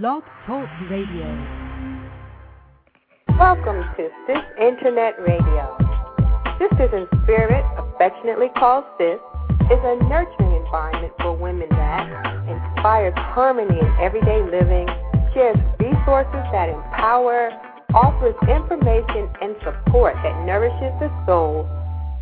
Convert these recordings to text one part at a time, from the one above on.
Blog Talk Radio. Welcome to Sis Internet Radio. Sisters in Spirit, affectionately called Sis, is a nurturing environment for women that inspires harmony in everyday living, shares resources that empower, offers information and support that nourishes the soul,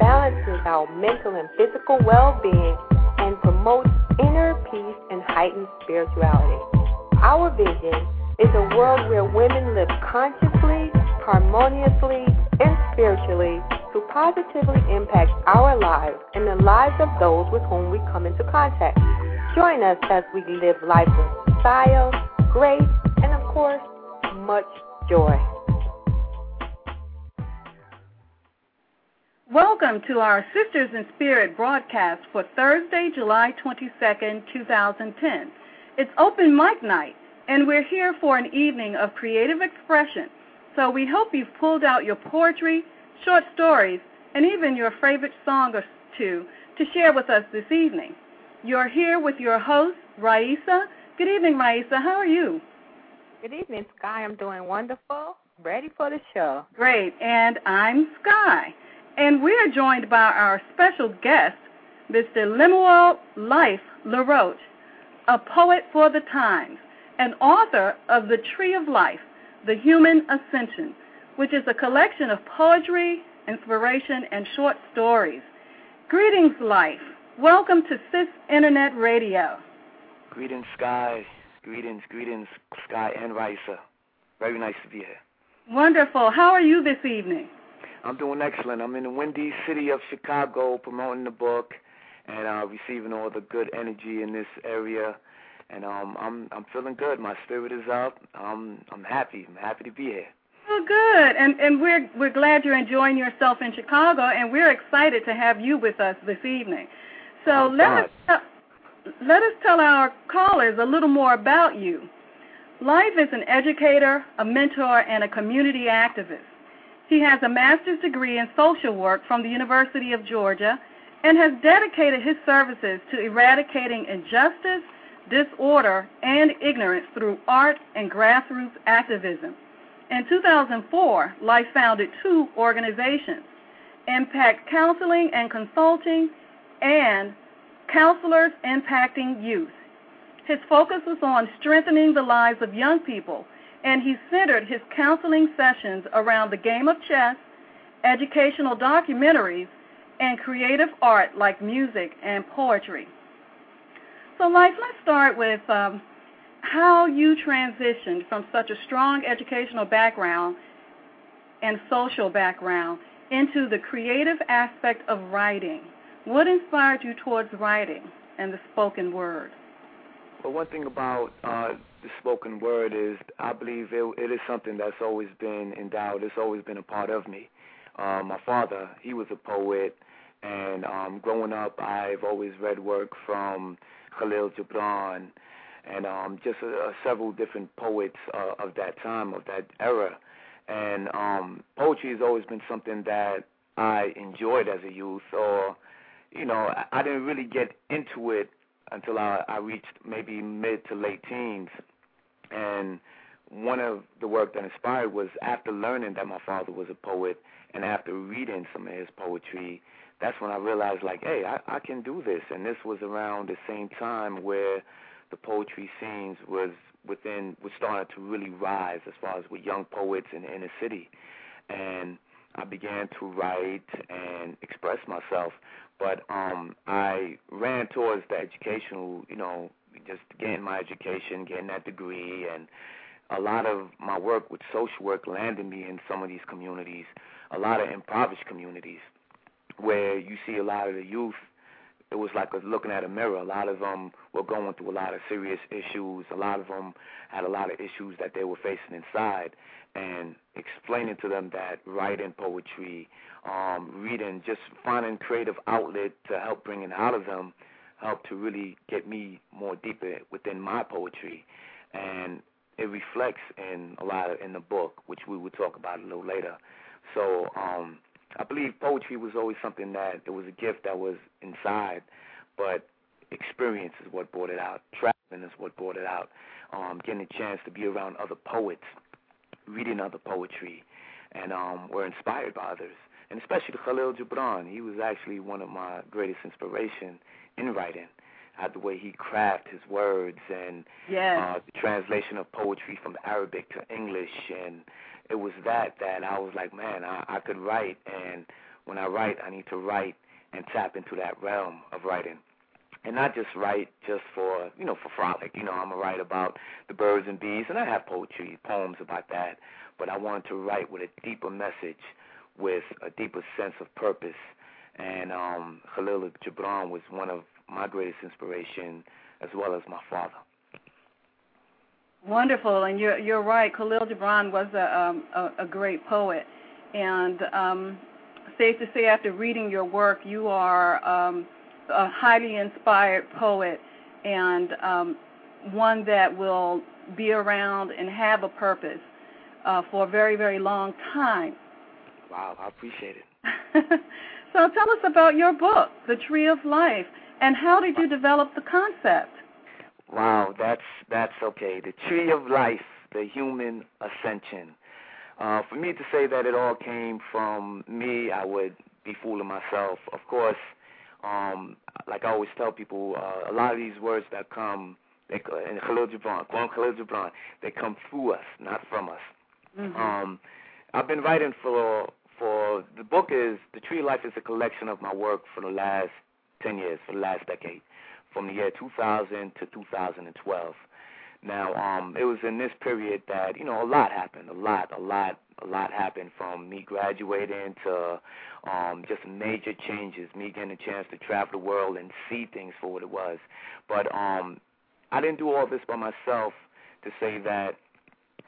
balances our mental and physical well being, and promotes inner peace and heightened spirituality. Our vision is a world where women live consciously, harmoniously, and spiritually to positively impact our lives and the lives of those with whom we come into contact. Join us as we live life with style, grace, and of course, much joy. Welcome to our Sisters in Spirit broadcast for Thursday, July 22nd, 2010. It's open mic night, and we're here for an evening of creative expression. So we hope you've pulled out your poetry, short stories, and even your favorite song or two to share with us this evening. You're here with your host, Raisa. Good evening, Raisa. How are you? Good evening, Sky. I'm doing wonderful. Ready for the show. Great. And I'm Sky. And we are joined by our special guest, Mr. Lemuel Life LaRoche, a poet for the times, and author of The Tree of Life, The Human Ascension, which is a collection of poetry, inspiration, and short stories. Greetings, Life. Welcome to Sis Internet Radio. Greetings, Sky. Greetings, greetings, Sky and Raisa. Very nice to be here. Wonderful. How are you this evening? I'm doing excellent. I'm in the windy city of Chicago promoting the book and uh, receiving all the good energy in this area. And um, I'm I'm feeling good. My spirit is up. Um, I'm happy. I'm happy to be here. Oh, good. And and we're we're glad you're enjoying yourself in Chicago, and we're excited to have you with us this evening. So Oh, let God. us tell, let us tell our callers a little more about you. Life is an educator, a mentor, and a community activist. He has a master's degree in social work from the University of Georgia and has dedicated his services to eradicating injustice, disorder, and ignorance through art and grassroots activism. In 2004, Life founded two organizations, Impact Counseling and Consulting and Counselors Impacting Youth. His focus was on strengthening the lives of young people, and he centered his counseling sessions around the game of chess, educational documentaries, and creative art like music and poetry. So, Life, let's start with um, how you transitioned from such a strong educational background and social background into the creative aspect of writing. What inspired you towards writing and the spoken word? Well, one thing about uh, the spoken word is I believe it, it is something that's always been endowed. It's always been a part of me. Uh, my father, he was a poet, and um, growing up, I've always read work from Khalil Gibran and um, just uh, several different poets uh, of that time, of that era. And um, poetry has always been something that I enjoyed as a youth, or you know, I, I didn't really get into it until I, I reached maybe mid to late teens. And one of the work that inspired was after learning that my father was a poet and after reading some of his poetry, that's when I realized like, hey, I, I can do this. And this was around the same time where the poetry scenes was within was starting to really rise as far as with young poets in the inner city. And I began to write and express myself. But um I ran towards the educational, you know, just getting my education, getting that degree and a lot of my work with social work landed me in some of these communities, a lot of impoverished communities where you see a lot of the youth it was like looking at a mirror. A lot of them were going through a lot of serious issues. A lot of them had a lot of issues that they were facing inside, and explaining to them that writing poetry, um, reading, just finding creative outlet to help bring it out of them, helped to really get me more deeper within my poetry, and it reflects in a lot of, in the book, which we will talk about a little later. So. um I believe poetry was always something that it was a gift that was inside, but experience is what brought it out. Traveling is what brought it out. Um, getting a chance to be around other poets, reading other poetry, and um, were inspired by others, and especially Khalil Gibran. He was actually one of my greatest inspiration in writing. Had the way he craft his words and yes. uh, the translation of poetry from Arabic to English, and it was that that I was like, man, I, I could write, and when I write, I need to write and tap into that realm of writing and not just write just for you know for frolic. You know, I'm gonna write about the birds and bees, and I have poetry, poems about that. But I wanted to write with a deeper message, with a deeper sense of purpose. And um, Khalil Gibran was one of my greatest inspiration, as well as my father. Wonderful, and you're you're right. Khalil Gibran was a um, a, a great poet, and um, safe to say, after reading your work, you are um, a highly inspired poet and um, one that will be around and have a purpose uh, for a very, very long time. Wow, I appreciate it. so tell us about your book, The Tree of Life, and how did you develop the concept? Wow, that's that's okay. The Tree of Life, the human ascension. Uh, for me to say that it all came from me, I would be fooling myself. Of course, um, like I always tell people, uh, a lot of these words that come, they, in Khalil Gibran, Quran Khalil Gibran, they come through us, not from us. Mm-hmm. Um, I've been writing for for the book is the Tree of Life is a collection of my work for the last ten years, for the last decade, from the year 2000 to 2012. Now, um, it was in this period that you know a lot happened, a lot, a lot, a lot happened from me graduating to um, just major changes, me getting a chance to travel the world and see things for what it was. But um, I didn't do all this by myself to say that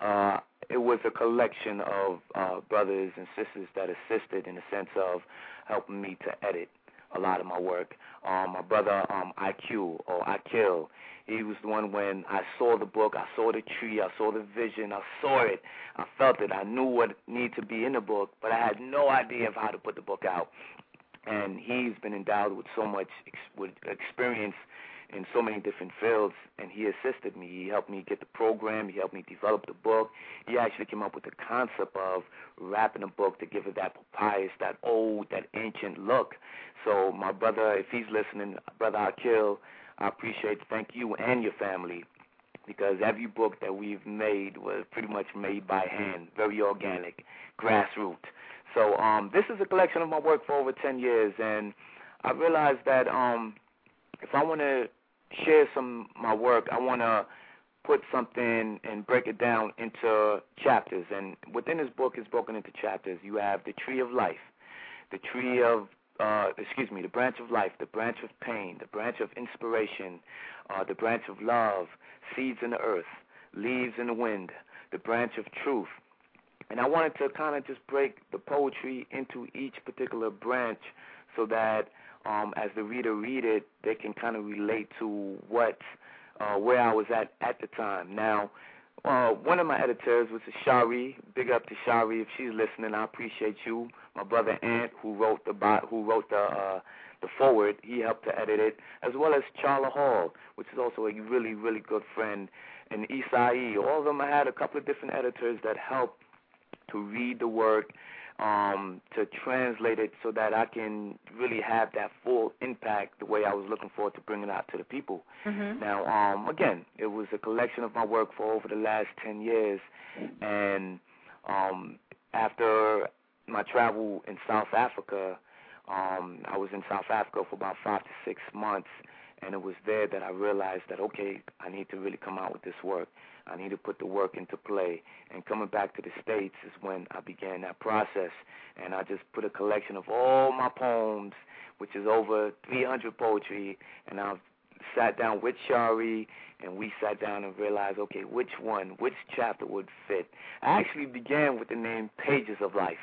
uh, it was a collection of uh, brothers and sisters that assisted in the sense of helping me to edit a lot of my work. Um, my brother um, IQ or Akil, he was the one when I saw the book, I saw the tree, I saw the vision, I saw it, I felt it, I knew what needed to be in the book, but I had no idea of how to put the book out. And he's been endowed with so much ex- with experience in so many different fields, and he assisted me. He helped me get the program. He helped me develop the book. He actually came up with the concept of wrapping a book to give it that papyrus, that old, that ancient look. So my brother, if he's listening, brother Akil, I appreciate. Thank you and your family because every book that we've made was pretty much made by hand, very organic, grassroots. So um, this is a collection of my work for over 10 years, and I realized that um, if I want to share some my work, I want to put something and break it down into chapters. And within this book is broken into chapters. You have the tree of life, the tree of uh, excuse me, the branch of life, the branch of pain, the branch of inspiration, uh, the branch of love, seeds in the earth, leaves in the wind, the branch of truth. And I wanted to kind of just break the poetry into each particular branch so that um, as the reader read it, they can kind of relate to what uh, where I was at at the time. Now, uh, one of my editors was Shari. Big up to Shari if she's listening. I appreciate you. My brother Ant, who wrote the bot, who wrote the uh, the foreword, he helped to edit it, as well as Charla Hall, which is also a really really good friend, and Isai. All of them, I had a couple of different editors that helped to read the work um, to translate it so that I can really have that full impact the way I was looking forward to bringing it out to the people. Mm-hmm. Now, um, again, it was a collection of my work for over the last 10 years, and um, after my travel in South Africa, um, I was in South Africa for about five to six months, and it was there that I realized that, okay, I need to really come out with this work. I need to put the work into play. And coming back to the States is when I began that process. And I just put a collection of all my poems, which is over 300 poetry, and I've sat down with Shari and we sat down and realized, okay, which one, which chapter would fit. I actually began with the name Pages of Life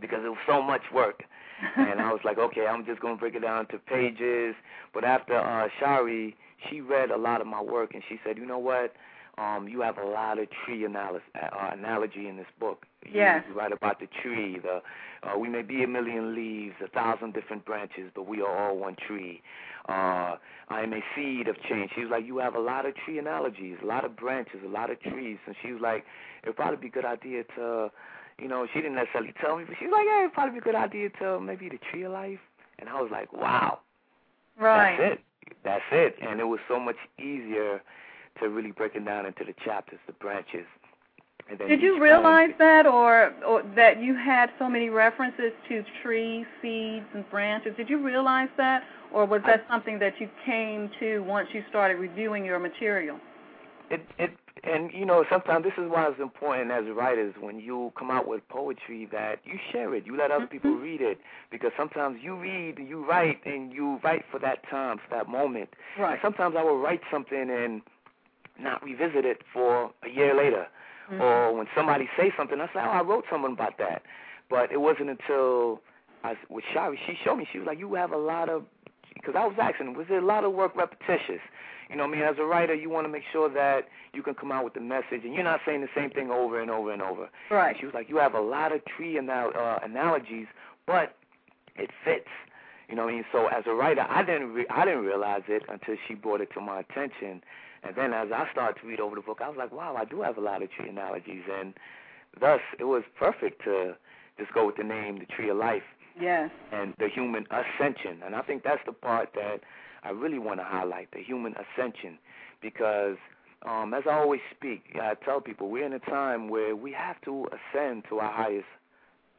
because it was so much work. and I was like, okay, I'm just going to break it down to pages. But after uh, Shari, she read a lot of my work and she said, you know what? Um, you have a lot of tree analysis, uh, analogy in this book. You, yes. You write about the tree. The uh, we may be a million leaves, a thousand different branches, but we are all one tree. Uh, I am a seed of change. She was like, you have a lot of tree analogies, a lot of branches, a lot of trees, and she was like, it'd probably be a good idea to, you know, she didn't necessarily tell me, but she was like, yeah, it'd probably be a good idea to maybe the tree of life. And I was like, wow, right. That's it. That's it. And it was so much easier to really break it down into the chapters, the branches. Did you realize that, or, or that you had so many references to trees, seeds, and branches? Did you realize that, or was that I, something that you came to once you started reviewing your material? It it and you know sometimes this is why it's important as writers when you come out with poetry that you share it, you let other mm-hmm. people read it because sometimes you read, you write, and you write for that time, for that moment. Right. And sometimes I will write something and not revisit it for a year later. Mm-hmm. Or when somebody says something, I say, oh, I wrote something about that. But it wasn't until I with Shari, she showed me. She was like, you have a lot of, because I was asking, was there a lot of work repetitious? You know, I mean, as a writer, you want to make sure that you can come out with the message, and you're not saying the same thing over and over and over. Right. And she was like, you have a lot of tree anal- uh, analogies, but it fits. You know what I mean? So as a writer, I didn't re- I didn't realize it until she brought it to my attention, and then as I started to read over the book, I was like, wow, I do have a lot of tree analogies, and thus it was perfect to just go with the name, the Tree of Life. Yes. And the human ascension, and I think that's the part that I really want to highlight, the human ascension, because um, as I always speak, I tell people we're in a time where we have to ascend to our highest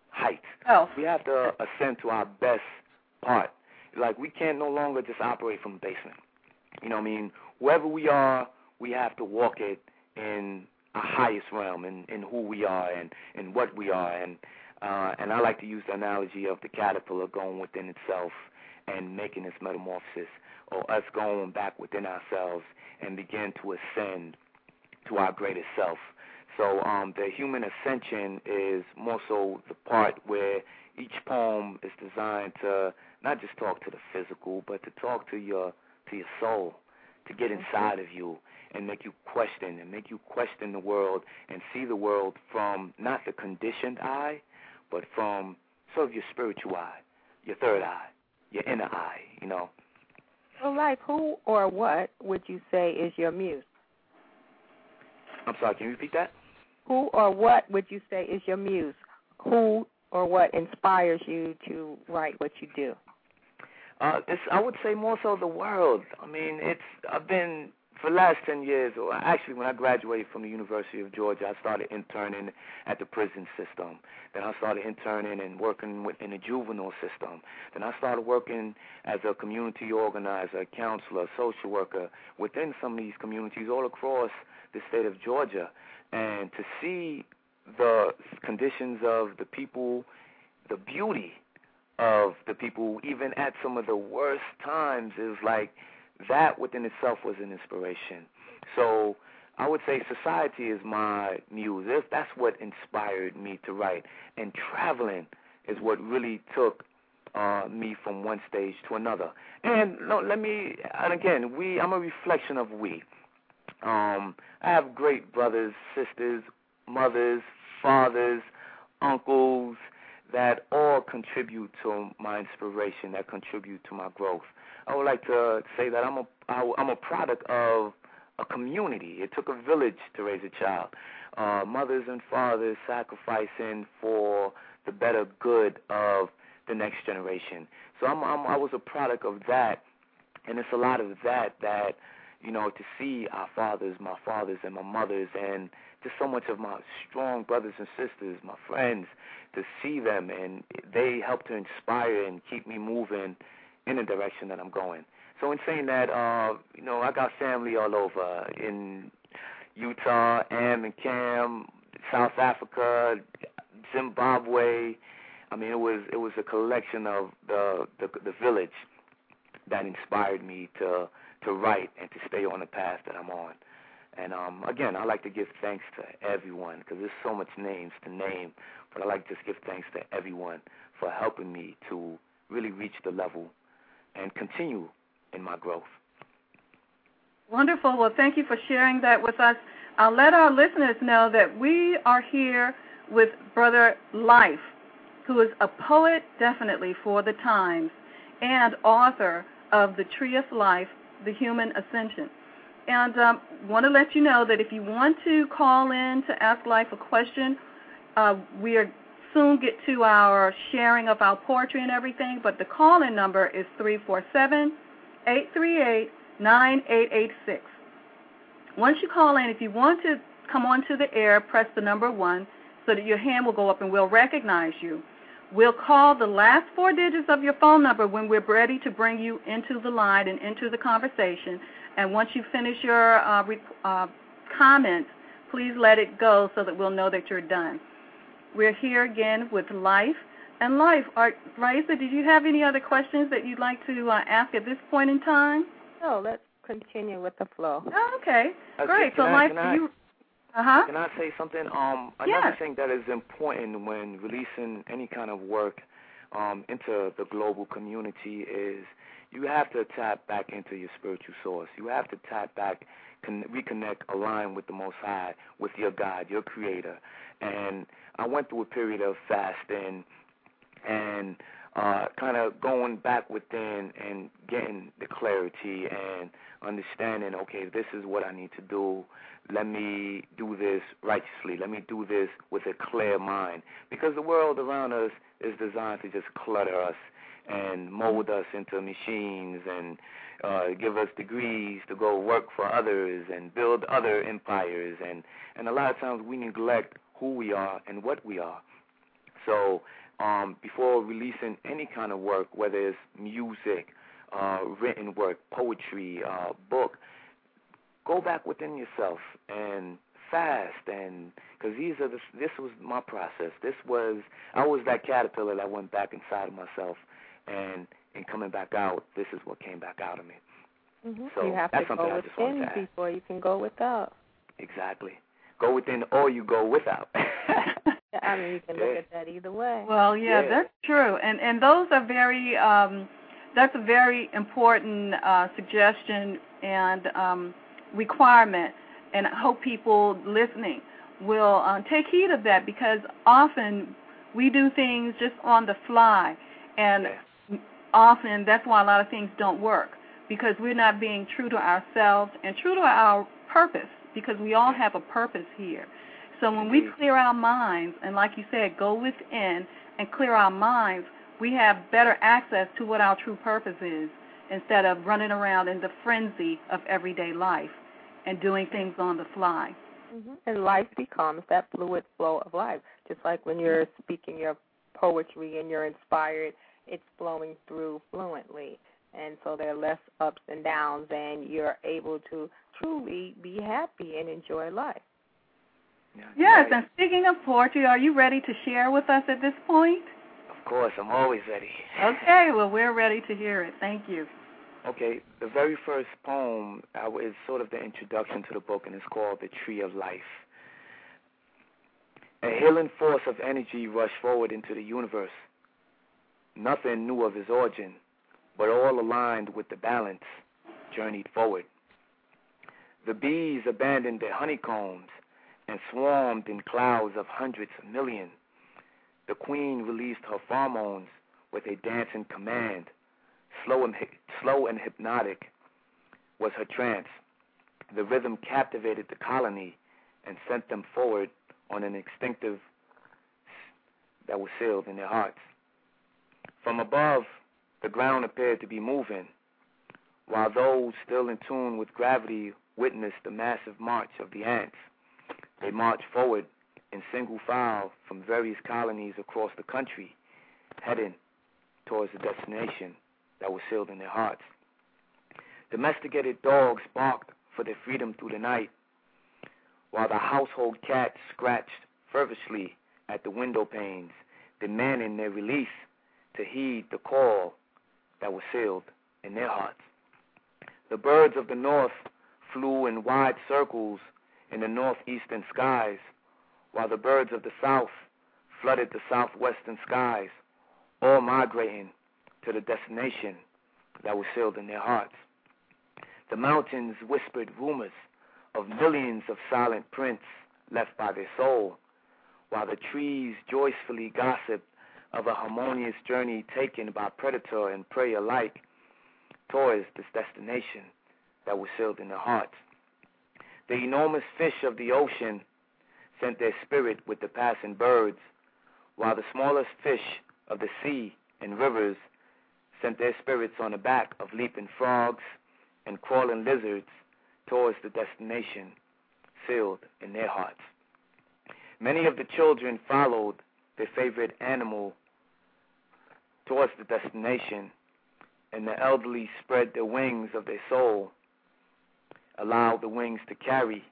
height. Oh. We have to ascend to our best part. Like we can't no longer just operate from the basement. You know what I mean? Wherever we are, we have to walk it in our highest realm in, in who we are and, and what we are and uh, and I like to use the analogy of the caterpillar going within itself and making its metamorphosis, or us going back within ourselves and begin to ascend to our greatest self. So um, the human ascension is more so the part where each poem is designed to not just talk to the physical, but to talk to your to your soul, to get inside of you and make you question and make you question the world and see the world from not the conditioned eye, but from sort of your spiritual eye, your third eye, your inner eye, you know. Well, like who or what would you say is your muse? I'm sorry, can you repeat that? Who or what would you say is your muse? Who or what inspires you to write what you do? Uh, it's I would say more so the world. I mean, it's I've been for the last 10 years, or actually when I graduated from the University of Georgia, I started interning at the prison system. Then I started interning and working within the juvenile system. Then I started working as a community organizer, counselor, social worker within some of these communities all across the state of Georgia. And to see the conditions of the people, the beauty of the people, even at some of the worst times, is like that within itself was an inspiration. So I would say society is my muse. That's what inspired me to write, and traveling is what really took uh, me from one stage to another. And no, let me. And again, we. I'm a reflection of we. Um, I have great brothers, sisters, mothers, fathers, uncles that all contribute to my inspiration, that contribute to my growth. I would like to say that I'm a I'm a product of a community. It took a village to raise a child. Uh, mothers and fathers sacrificing for the better good of the next generation. So I'm, I'm I was a product of that, and it's a lot of that that you know to see our fathers, my fathers and my mothers, and just so much of my strong brothers and sisters, my friends, to see them and they help to inspire and keep me moving in the direction that I'm going. So in saying that, uh, you know, I got family all over in Utah, Am and Cam, South Africa, Zimbabwe. I mean, it was it was a collection of the the, the village that inspired me to to write and to stay on the path that I'm on. And um, again, I like to give thanks to everyone because there's so much names to name, but I like to just give thanks to everyone for helping me to really reach the level and continue in my growth. Wonderful. Well, thank you for sharing that with us. I'll let our listeners know that we are here with Brother Life, who is a poet definitely for the times and author of The Tree of Life, The Human Ascension. And um, want to let you know that if you want to call in to ask Life a question, uh, we are soon get to our sharing of our poetry and everything, but the call-in number is 347 838 9886. Once you call in, if you want to come onto the air, press the number one so that your hand will go up and we'll recognize you. We'll call the last four digits of your phone number when we're ready to bring you into the line and into the conversation. And once you finish your uh, uh, comments, please let it go so that we'll know that you're done. We're here again with Life. And Life, are, Raisa, did you have any other questions that you'd like to uh, ask at this point in time? No, let's continue with the flow. Oh, okay. Okay, Great. can so, I- Life, I- you. Uh huh. Can I say something? Um, another Yes. thing that is important when releasing any kind of work um, into the global community is you have to tap back into your spiritual source. You have to tap back, con- reconnect, align with the Most High, with your God, your Creator. And I went through a period of fasting and uh, kind of going back within and getting the clarity and understanding, okay, this is what I need to do. Let me do this righteously. Let me do this with a clear mind. Because the world around us is designed to just clutter us and mold us into machines and uh, give us degrees to go work for others and build other empires. And, and a lot of times we neglect who we are and what we are. So um, before releasing any kind of work, whether it's music, uh, written work, poetry, uh, book, go back within yourself and fast and because these are the, this was my process. This was I was that caterpillar that went back inside of myself and and coming back out. This is what came back out of me. Mm-hmm. So you have that's to something go I just within to before you can go without. Exactly. Go within or you go without. I mean, you can look Yeah. at that either way. Well, yeah, Yeah. that's true, and and those are very um, that's a very important uh, suggestion and um, requirement, and I hope people listening will uh, take heed of that because often we do things just on the fly, and Yeah. Often that's why a lot of things don't work because we're not being true to ourselves and true to our purpose because we all have a purpose here. So when we clear our minds and like you said, go within and clear our minds, we have better access to what our true purpose is instead of running around in the frenzy of everyday life and doing things on the fly. hmm And life becomes that fluid flow of life. Just like when you're speaking your poetry and you're inspired, it's flowing through fluently. And so there are less ups and downs, and you're able to truly be happy and enjoy life. Yes, and speaking of poetry, are you ready to share with us at this point? Of course, I'm always ready. Okay, well, we're ready to hear it. Thank you. Okay, the very first poem uh, is sort of the introduction to the book, and it's called The Tree of Life. A healing force of energy rushed forward into the universe. Nothing knew of his origin, but all aligned with the balance, journeyed forward. The bees abandoned their honeycombs and swarmed in clouds of hundreds of millions. The queen released her pheromones with a dancing command slow and, slow and hypnotic was her trance. The rhythm captivated the colony and sent them forward on an instinctive that was sealed in their hearts. From above, the ground appeared to be moving, while those still in tune with gravity witnessed the massive march of the ants. They marched forward in single file from various colonies across the country, heading towards the destination that was sealed in their hearts. Domesticated dogs barked for their freedom through the night, while the household cats scratched fervently at the window panes, demanding their release to heed the call that was sealed in their hearts. The birds of the north flew in wide circles in the northeastern skies, while the birds of the south flooded the southwestern skies, all migrating to the destination that was sealed in their hearts. The mountains whispered rumors of millions of silent prints left by their soles, while the trees joyfully gossip of a harmonious journey taken by predator and prey alike towards this destination that was sealed in their hearts. The enormous fish of the ocean sent their spirit with the passing birds, while the smallest fish of the sea and rivers sent their spirits on the back of leaping frogs and crawling lizards towards the destination sealed in their hearts. Many of the children followed their favorite animal towards the destination, and the elderly spread the wings of their soul, allowed the wings to carry,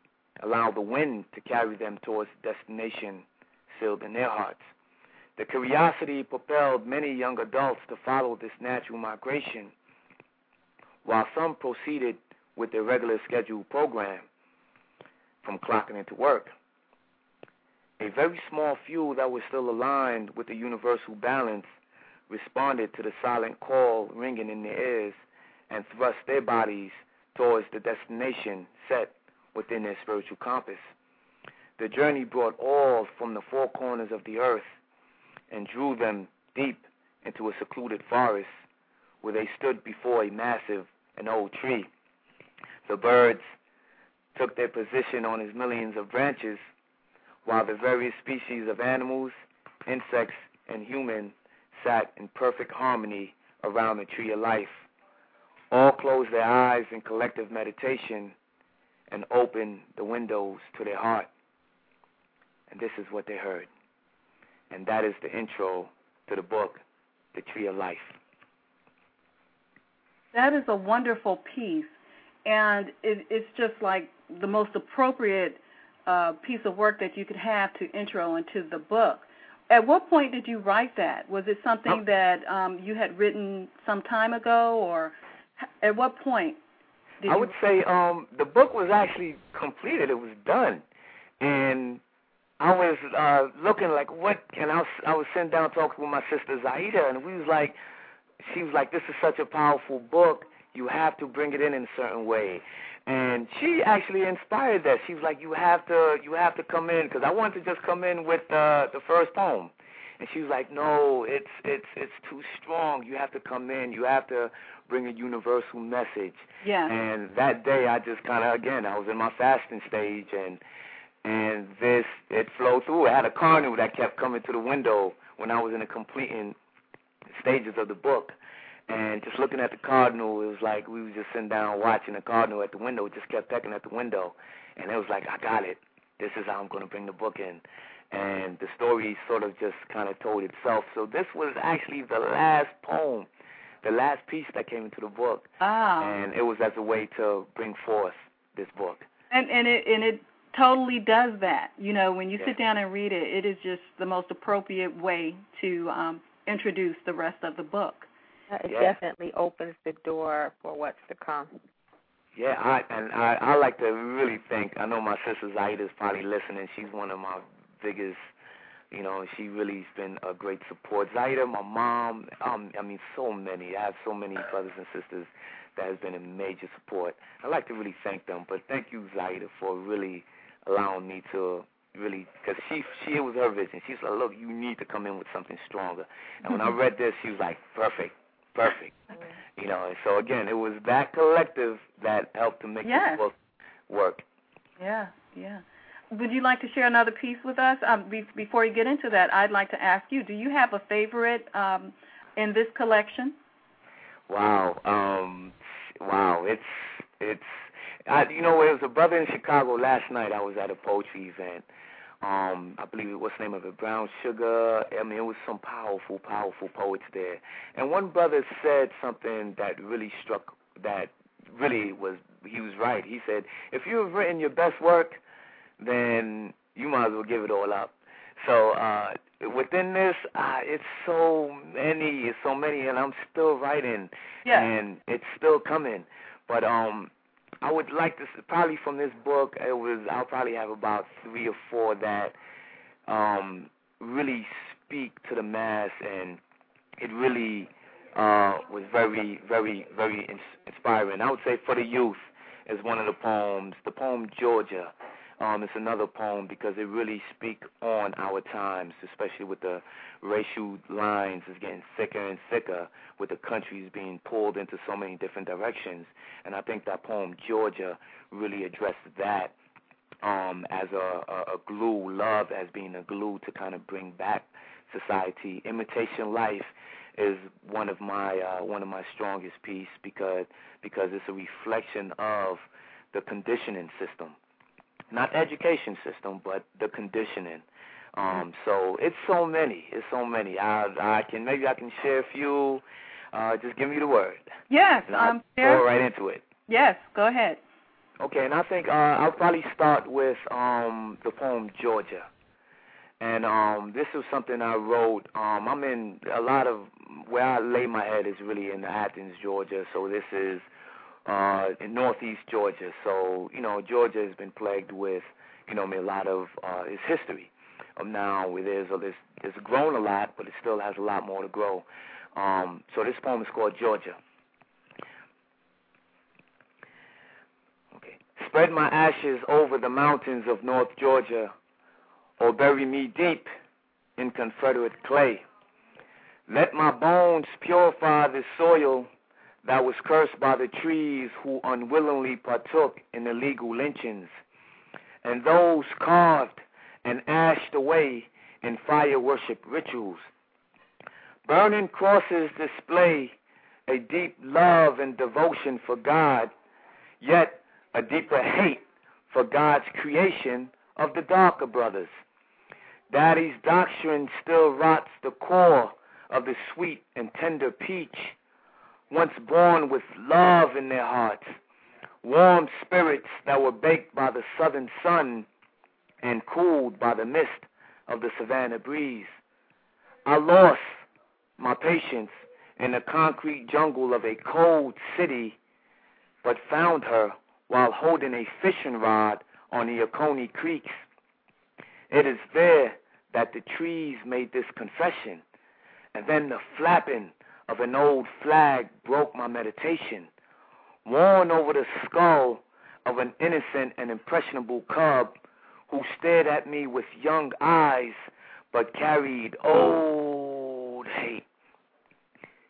allowed the wind to carry them towards the destination sealed in their hearts. The curiosity propelled many young adults to follow this natural migration, while some proceeded with their regular scheduled program from clocking into work. A very small few that were still aligned with the universal balance responded to the silent call ringing in their ears and thrust their bodies towards the destination set within their spiritual compass. The journey brought all from the four corners of the earth and drew them deep into a secluded forest where they stood before a massive and old tree. The birds took their position on its millions of branches, while the various species of animals, insects, and humans sat in perfect harmony around the tree of life. All closed their eyes in collective meditation and opened the windows to their heart. And this is what they heard. And that is the intro to the book, The Tree of Life. That is a wonderful piece. And it, it's just like the most appropriate uh, piece of work that you could have to intro into the book. At what point did you write that? Was it something that um, you had written some time ago, or at what point? Did you? I would say um, the book was actually completed. It was done, and I was uh, looking like, what And I? Was, I was sitting down talking with my sister Zaida, and we was like, she was like, this is such a powerful book. You have to bring it in in a certain way and she actually inspired that. She was like, "You have to, you have to come in," because I wanted to just come in with uh, the first poem, and she was like, "No, it's it's it's too strong. You have to come in. You have to bring a universal message." Yeah. And that day, I just kind of again, I was in my fasting stage, and and this it flowed through. I had a cardinal that kept coming to the window when I was in the completing stages of the book and just looking at the cardinal, it was like we was just sitting down watching the cardinal at the window. It just kept pecking at the window, and it was like, I got it. This is how I'm going to bring the book in. And the story sort of just kind of told itself. So this was actually the last poem, the last piece that came into the book. Ah. And it was as a way to bring forth this book. And and it and it totally does that. You know, when you Yeah. sit down and read it, it is just the most appropriate way to um, introduce the rest of the book. It Yeah. definitely opens the door for what's to come. Yeah, I and I I like to really thank. I know my sister Zaida's probably listening. She's one of my biggest. You know, she really's been a great support. Zaida, my mom, um, I mean, so many. I have so many brothers and sisters that has been a major support. I like to really thank them. But thank you, Zaida, for really allowing me to really, because she she it was her vision. She's like, look, you need to come in with something stronger. And when I read this, she was like, perfect, perfect. You know, and so again, it was that collective that helped to make Yes. this book work. Yeah, yeah. Would you like to share another piece with us? Um, be- before you get into that, I'd like to ask you: Do you have a favorite um, in this collection? Wow, um, wow, it's it's. I, you know, it was a brother in Chicago last night. I was at a poetry event. Um, I believe it what's the name of it, Brown Sugar. I mean, it was some powerful, powerful poets there. And one brother said something that really struck. That really was. He was right. He said, if you have written your best work, then you might as well give it all up. So uh, within this, uh, it's so many, it's so many, and I'm still writing, Yeah. and it's still coming. But um, I would like to probably from this book, it was I'll probably have about three or four that um really speak to the mass, and it really uh was very, very, very inspiring. I would say for the youth, is one of the poems. The poem Georgia um, it's another poem because it really speak on our times, especially with the racial lines is getting thicker and thicker, with the countries being pulled into so many different directions. And I think that poem Georgia really addressed that um, as a, a, a glue, love as being a glue to kind of bring back society. Imitation life is one of my uh, one of my strongest pieces because because it's a reflection of the conditioning system not education system, but the conditioning. Um, so it's so many. It's so many. I I can maybe I can share a few. Uh, just give me the word. Yes, I'm go right into it. Yes, go ahead. Okay, and I think uh, I'll probably start with um, the poem Georgia, and um, this is something I wrote. Um, I'm in a lot of where I lay my head is really in Athens, Georgia. So this is uh, in northeast Georgia. So, you know, Georgia has been plagued with, you know, a lot of uh, its history. Um, now, there's, a, there's, it's grown a lot, but it still has a lot more to grow. Um, so this poem is called Georgia. Okay. Spread my ashes over the mountains of North Georgia, or bury me deep in Confederate clay. Let my bones purify the soil that was cursed by the trees who unwillingly partook in illegal lynchings, and those carved and ashed away in fire worship rituals. Burning crosses display a deep love and devotion for God, yet a deeper hate for God's creation of the darker brothers. Daddy's doctrine still rots the core of the sweet and tender peach once born with love in their hearts, warm spirits that were baked by the southern sun and cooled by the mist of the savannah breeze. I lost my patience in the concrete jungle of a cold city, but found her while holding a fishing rod on the Oconee Creeks. It is there that the trees made this confession, and then the flapping of an old flag broke my meditation. Worn over the skull of an innocent and impressionable cub who stared at me with young eyes but carried old hate.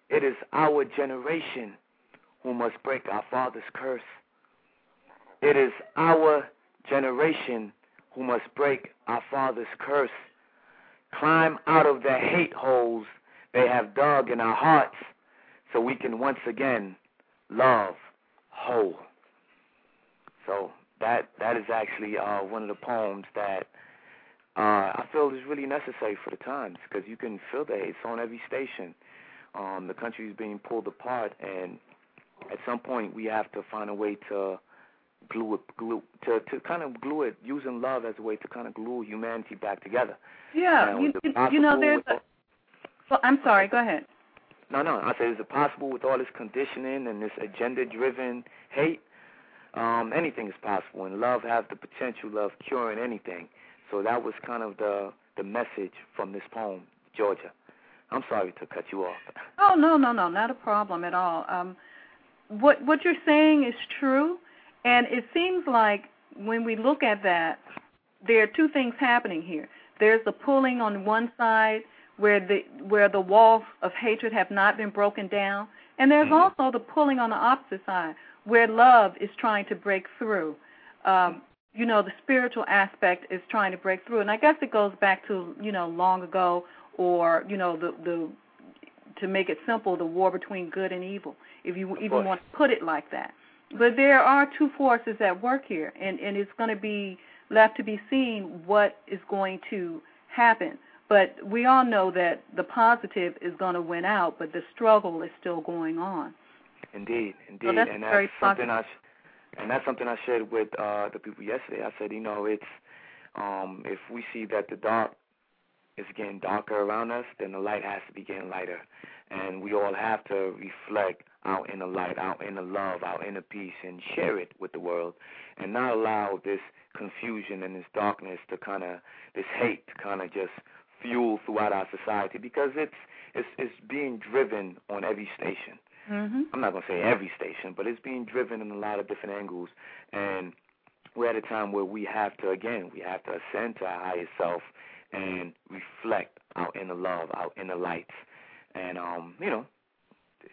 It is our generation who must break our father's curse. It is our generation who must break our father's curse. Climb out of the hate holes they have dug in our hearts so we can once again love whole. So that that is actually uh, one of the poems that uh, I feel is really necessary for the times because you can feel that it's on every station. Um, the country is being pulled apart, and at some point we have to find a way to glue it, glue to to kind of glue it using love as a way to kind of glue humanity back together. Yeah, you, you know, there's a, well, I'm sorry. Go ahead. No, no. I said, is it possible with all this conditioning and this agenda-driven hate? Um, anything is possible, and love has the potential of curing anything. So that was kind of the the message from this poem, Georgia. I'm sorry to cut you off. Oh no, no, no, not a problem at all. Um, what what you're saying is true, and it seems like when we look at that, there are two things happening here. There's the pulling on one side where the where the walls of hatred have not been broken down, and there's mm-hmm. also the pulling on the opposite side where love is trying to break through. Um, you know, the spiritual aspect is trying to break through, and I guess it goes back to you know long ago, or you know the the to make it simple, the war between good and evil, if you even want to put it like that. But there are two forces at work here, and and it's going to be left to be seen what is going to happen. But we all know that the positive is going to win out, but the struggle is still going on. Indeed, indeed, so that's and that's something I and that's something I shared with uh, the people yesterday. I said, you know, it's um, if we see that the dark is getting darker around us, then the light has to be getting lighter, and we all have to reflect our inner light, our inner love, our inner peace, and share it with the world, and not allow this confusion and this darkness to kind of this hate to kind of just fuel throughout our society because it's it's it's being driven on every station. Mm-hmm. I'm not gonna say every station, but it's being driven in a lot of different angles, and we're at a time where we have to again we have to ascend to our higher self and reflect our inner love, our inner lights, and um, you know,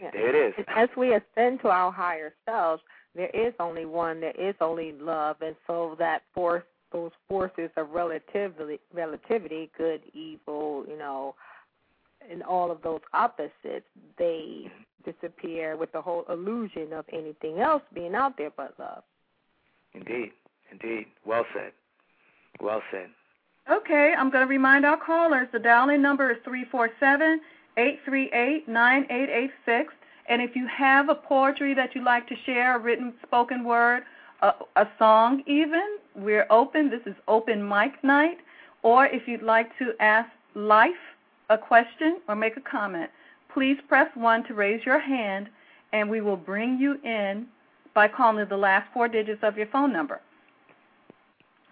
Yeah. there it is. As we ascend to our higher selves, there is only one, there is only love, and so that force, those forces of relativity, relativity, good, evil, you know, and all of those opposites, they disappear with the whole illusion of anything else being out there but love. Indeed, indeed. Well said. Well said. Okay, I'm going to remind our callers the dial-in number is three four seven eight three eight nine eight eight six. And if you have a poetry that you'd like to share, a written spoken word, a, a song even, we're open. This is open mic night. Or if you'd like to ask Life a question or make a comment, please press 1 to raise your hand, and we will bring you in by calling the last four digits of your phone number.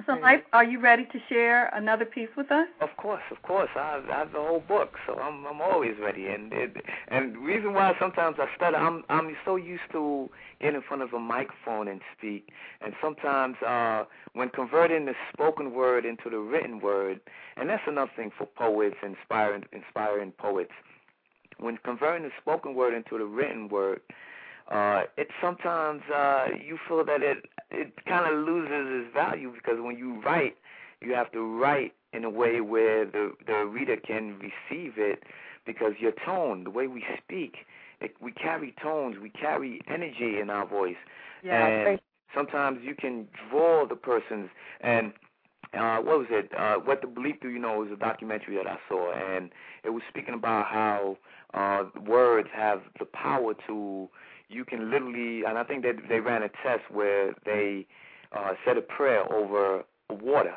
So. Life, are you ready to share another piece with us? Of course, of course. I have, I have the whole book, so I'm I'm always ready. And it, and the reason why sometimes I stutter, I'm I'm so used to getting in front of a microphone and speak, and sometimes uh, when converting the spoken word into the written word, and that's another thing for poets, inspiring inspiring poets. When converting the spoken word into the written word, uh, it sometimes uh, you feel that it it kind of loses its value because when you write, you have to write in a way where the the reader can receive it because your tone, the way we speak, it, we carry tones, we carry energy in our voice, and great. sometimes you can draw the person's and uh what was it uh what the Bleep do you know was a documentary that i saw and it was speaking about how uh words have the power to you can literally and i think that they ran a test where they uh said a prayer over water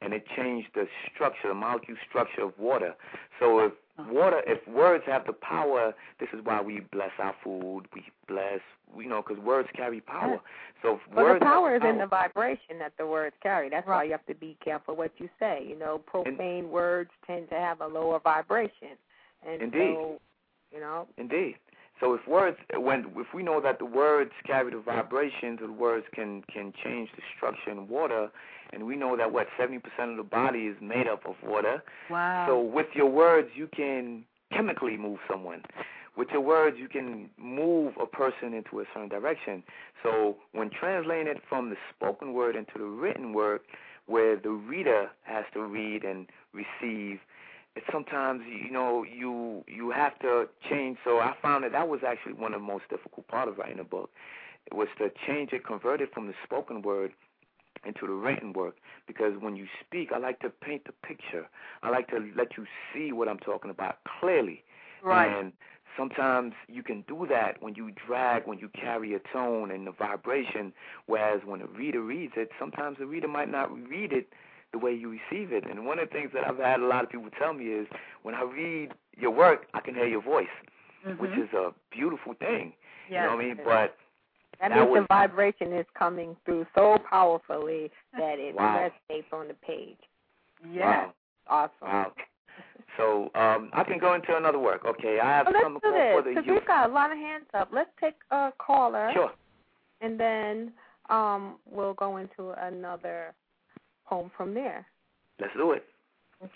and it changed the structure the molecule structure of water so if water if words have the power this is why we bless our food we bless you know because words carry power so if Well, words the power is in the vibration that the words carry. That's why you have to be careful what you say. You know, profane words tend to have a lower vibration, and Indeed. so, you know, Indeed. So if words, when if we know that the words carry the vibrations, the words can can change the structure in water, and we know that what seventy percent of the body is made up of water. Wow. So with your words, you can chemically move someone. With your words, you can move a person into a certain direction. So when translating it from the spoken word into the written word, where the reader has to read and receive, sometimes you know you you have to change. So I found that that was actually one of the most difficult part of writing a book. It was to change it, convert it from the spoken word into the written work because when you speak, I like to paint the picture. I like to let you see what I'm talking about clearly. right. And sometimes you can do that when you drag, when you carry a tone and the vibration, whereas when a reader reads it, sometimes the reader might not read it the way you receive it. And one of the things that I've had a lot of people tell me is when I read your work, I can hear your voice, which Mhm. is a beautiful thing. yes. You know what I mean? But that, That means was- the vibration is coming through so powerfully that it Wow. resonates on the page. Yes. wow, Awesome. wow. So um, I can go into another work. Okay, I have Well, come let's do this for the because youth. we've got a lot of hands up. Let's take a caller, Sure. and then um, we'll go into another poem from there. Let's do it.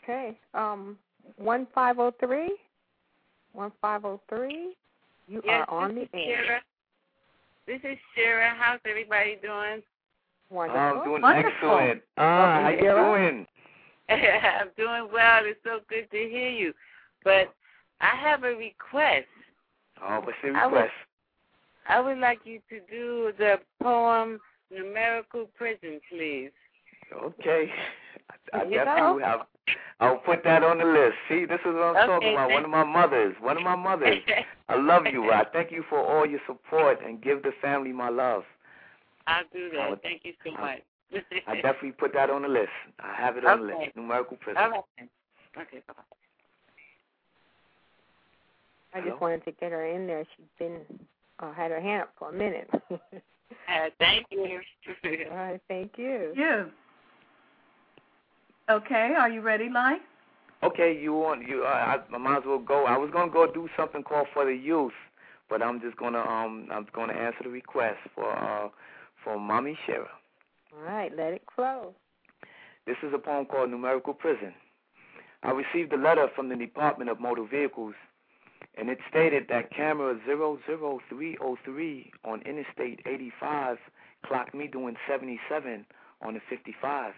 Okay. Um, one five zero three. One five zero three. You Yes, are on this the is air. Shara. This is Shara. How's everybody doing? Wonderful. I'm doing Wonderful. excellent. Ah, how you doing? I'm doing well. It's so good to hear you. But I have a request. Oh, what's the I would- request? I would like you to do the poem Numerical Prison, please. Okay. I, I There you definitely go. have. I'll put that on the list. See, this is what I'm talking about. One of my mothers. One of my mothers. I love you. I thank you for all your support and give the family my love. I'll do I would- that. Thank you so I- much. I definitely put that on the list. I have it on the list. Numerical prison. All right. Okay, bye-bye. I Hello? just wanted to get her in there. She's been uh, had her hand up for a minute. Uh, thank you. All right. Thank you. You. Okay, are you ready, Life? Okay, you want you? Uh, I, I might as well go. I was gonna go do something called for the youth, but I'm just gonna um I'm gonna answer the request for uh for Mommy Shara. All right, let it flow. This is a poem called Numerical Prison. I received a letter from the Department of Motor Vehicles, and it stated that camera 00303 on Interstate 85 clocked me doing 77 on the 55.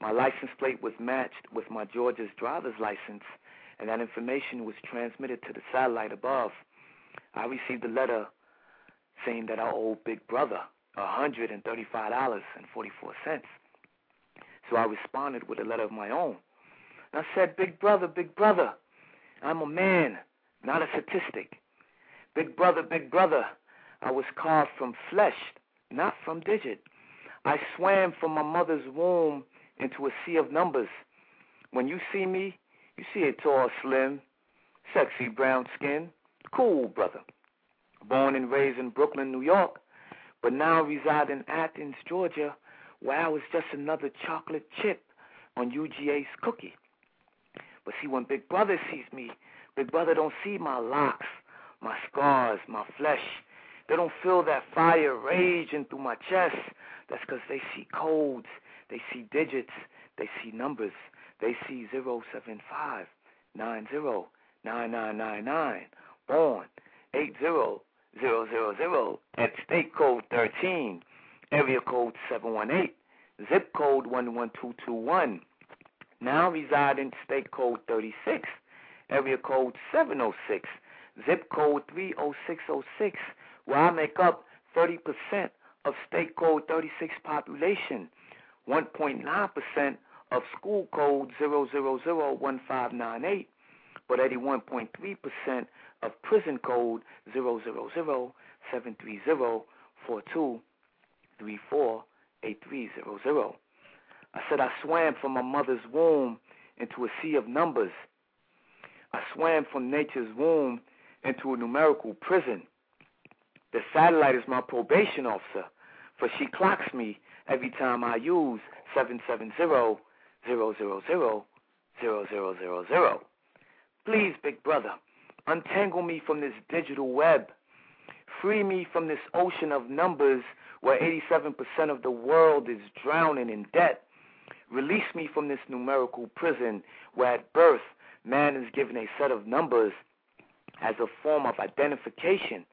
My license plate was matched with my Georgia's driver's license, and that information was transmitted to the satellite above. I received a letter saying that I owe Big Brother $135.44. So I responded with a letter of my own. And I said, Big Brother, Big Brother, I'm a man, not a statistic. Big Brother, Big Brother, I was carved from flesh, not from digit. I swam from my mother's womb into a sea of numbers. When you see me, you see a tall, slim, sexy brown skin. Cool, brother. Born and raised in Brooklyn, New York, but now reside in Athens, Georgia, where I was just another chocolate chip on UGA's cookie. But see, when Big Brother sees me, Big Brother don't see my locks, my scars, my flesh. They don't feel that fire raging through my chest. That's because they see codes, they see digits, they see numbers. They see 075 born 80000 at state code 13, area code 718, zip code 11221. Now reside in state code 36, area code 706, zip code 30606, where I make up 30% of state code 36 population, 1.9% of school code 0001598, but 81.3% of prison code 000 I said I swam from my mother's womb into a sea of numbers. I swam from nature's womb into a numerical prison. The satellite is my probation officer, for she clocks me every time I use 770 Please, big brother, untangle me from this digital web. Free me from this ocean of numbers where 87% of the world is drowning in debt. Release me from this numerical prison where at birth man is given a set of numbers as a form of identification,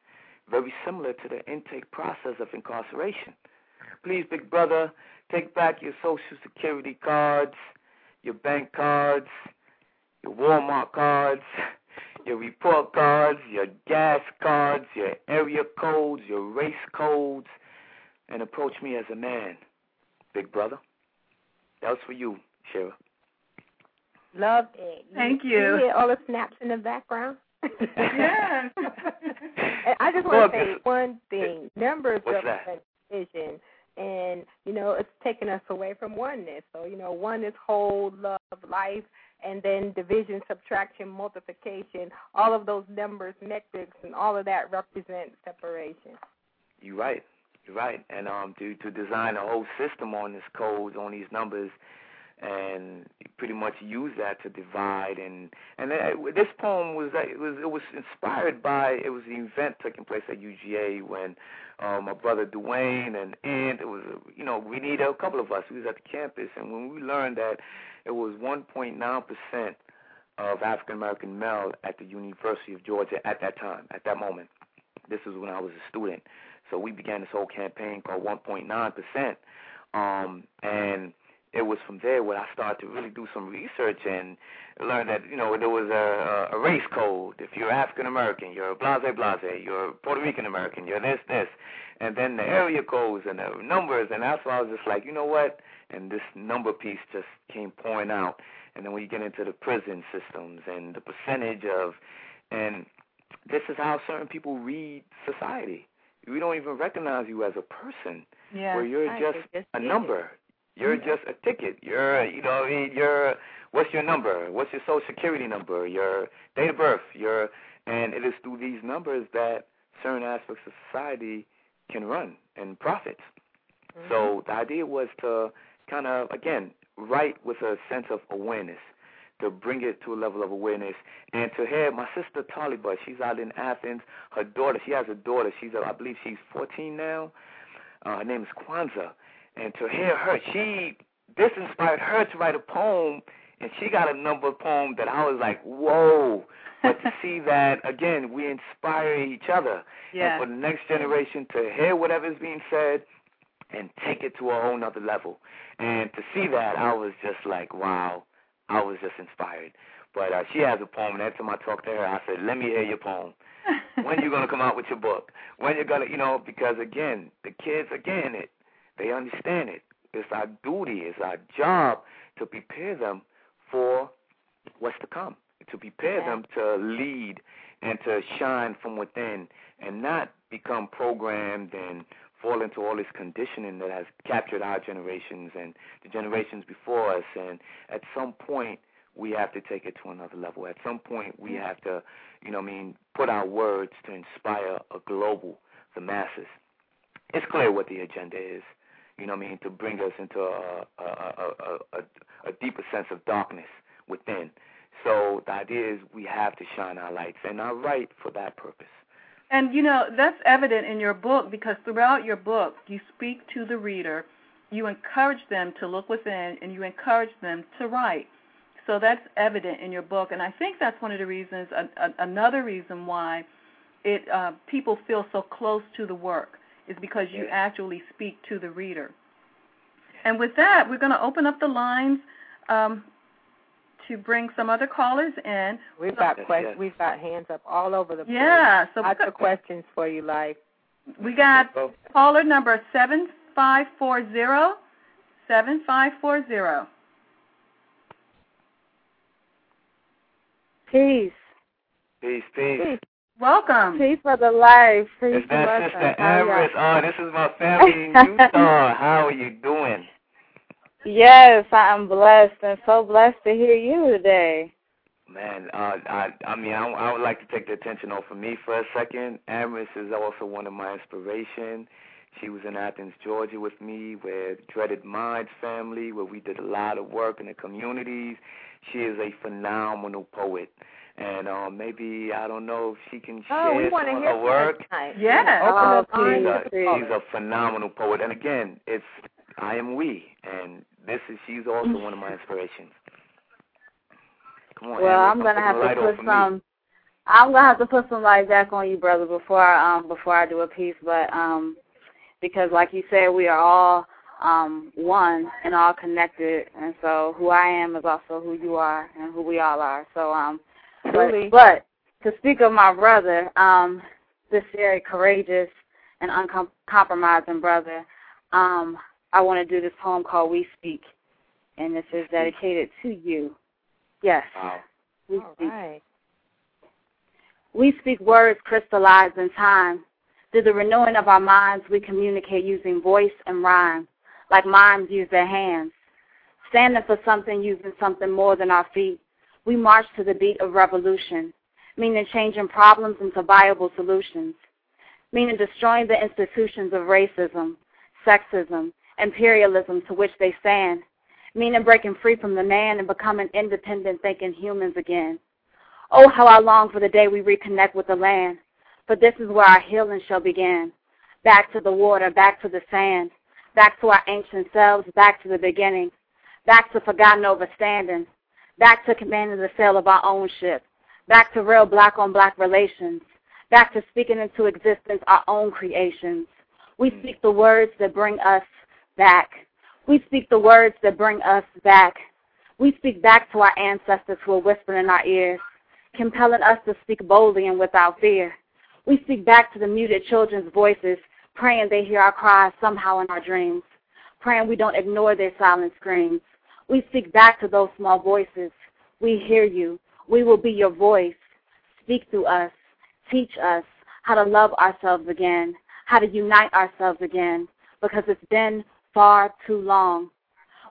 very similar to the intake process of incarceration. Please, big brother, take back your social security cards, your bank cards, your Walmart cards, your report cards, your gas cards, your area codes, your race codes, and approach me as a man, big brother. That was for you, Shira. Love it. Thank you. you. hear all the snaps in the background? yes. I just want to say one thing. Numbers What's represent vision and you know it's taking us away from oneness. So you know, one is whole, love, life, and then division, subtraction, multiplication. All of those numbers, metrics, and all of that represent separation. You're right. You're right. And um, to to design a whole system on this code, on these numbers, and pretty much use that to divide. And and this poem was it was it was inspired by it was the event taking place at UGA when um, my brother Dwayne and Aunt it was you know we needed a couple of us we was at the campus and when we learned that it was 1.9 percent of African American male at the University of Georgia at that time at that moment. This was when I was a student. So we began this whole campaign called 1.9 percent um, and it was from there where I started to really do some research and learn that you know there was a, a race code. If you're African American, you're blase blase. You're Puerto Rican American. You're this this, and then the area codes and the numbers. And that's why I was just like, you know what? And this number piece just came pouring out. And then when you get into the prison systems and the percentage of, and this is how certain people read society. We don't even recognize you as a person, yeah, where you're just, just a number. You're just a ticket. You're, you know, I mean, you're. What's your number? What's your social security number? Your date of birth. Your, and it is through these numbers that certain aspects of society can run and profit. Mm-hmm. So the idea was to kind of again write with a sense of awareness, to bring it to a level of awareness. And to hear my sister Taliba, she's out in Athens. Her daughter, she has a daughter. She's, I believe, she's 14 now. Uh, her name is Kwanzaa. And to hear her, she this inspired her to write a poem, and she got a number of poems that I was like, whoa. But to see that again, we inspire each other. Yeah. And for the next generation to hear whatever's being said and take it to a whole nother level. And to see that, I was just like, wow. I was just inspired. But uh, she has a poem, and every time I talk to her, I said, "Let me hear your poem. when you gonna come out with your book? When you gonna, you know?" Because again, the kids again, it they understand it. It's our duty, it's our job to prepare them for what's to come, to prepare Yeah. them to lead and to shine from within, and not become programmed and fall into all this conditioning that has captured our generations and the generations before us. And at some point, we have to take it to another level. At some point, we mm-hmm. have to, you know, I mean, put our words to inspire a global, the masses. It's clear what the agenda is. You know, what I mean, to bring us into a a, a, a, a, deeper sense of darkness within. So the idea is we have to shine our lights, and I write for that purpose. And you know, that's evident in your book because throughout your book, you speak to the reader, you encourage them to look within, and you encourage them to write. So that's evident in your book, and I think that's one of the reasons, another reason why it uh, people feel so close to the work is because you Yes. actually speak to the reader. And with that, we're going to open up the lines um, to bring some other callers in. We've got Yes, quest- we've got hands up all over the place. Yeah, so Lots we of questions for you, Life. We got caller number seven five four zero seven five four zero. Peace. peace, peace. Peace. Welcome. Peace for the life. Peace Is for that blessings. Sister How? Oh, this is my family in Utah. How are you doing? Yes, I am blessed and so blessed to hear you today. Man, uh, I I mean, I, I would like to take the attention off of me for a second. Amorous is also one of my inspiration. She was in Athens, Georgia with me with Dreaded Minds family, where we did a lot of work in the communities. She is a phenomenal poet. And um, maybe, I don't know if she can Oh, share we want to some of hear her work. her. Yeah. Open Oh, up She's a, the please. callers. she's a phenomenal poet. And again, it's I am we, and this is she's also one of my inspirations. Come on, Well, Amorous, I'm gonna have the to put for me. some. I'm gonna have to put some light back on you, brother, before I, um before I do a piece. But um, because like you said, we are all um one and all connected, and so who I am is also who you are and who we all are. So um, Truly. but, but to speak of my brother, um, this very courageous and uncompromising brother, um, I want to do this poem called "We Speak," and this is dedicated to you. Yes, Wow. we All speak. right. We speak words crystallized in time. Through the renewing of our minds, we communicate using voice and rhyme, like mimes use their hands. Standing for something, using something more than our feet, we march to the beat of revolution, meaning changing problems into viable solutions, meaning destroying the institutions of racism, sexism, imperialism to which they stand, meaning breaking free from the man and becoming independent thinking humans again. Oh, how I long for the day we reconnect with the land. For this is where our healing shall begin. Back to the water, back to the sand, back to our ancient selves, back to the beginning, back to forgotten overstanding, back to commanding the sail of our own ship, back to real black on black relations, back to speaking into existence our own creations. We speak the words that bring us back. We speak the words that bring us back. We speak back to our ancestors who are whispering in our ears compelling us to speak boldly and without fear. We speak back to the muted children's voices, praying they hear our cries somehow in our dreams, praying we don't ignore their silent screams. We speak back to those small voices. We hear you. We will be your voice. Speak through us. Teach us how to love ourselves again, how to unite ourselves again, because it's been far too long.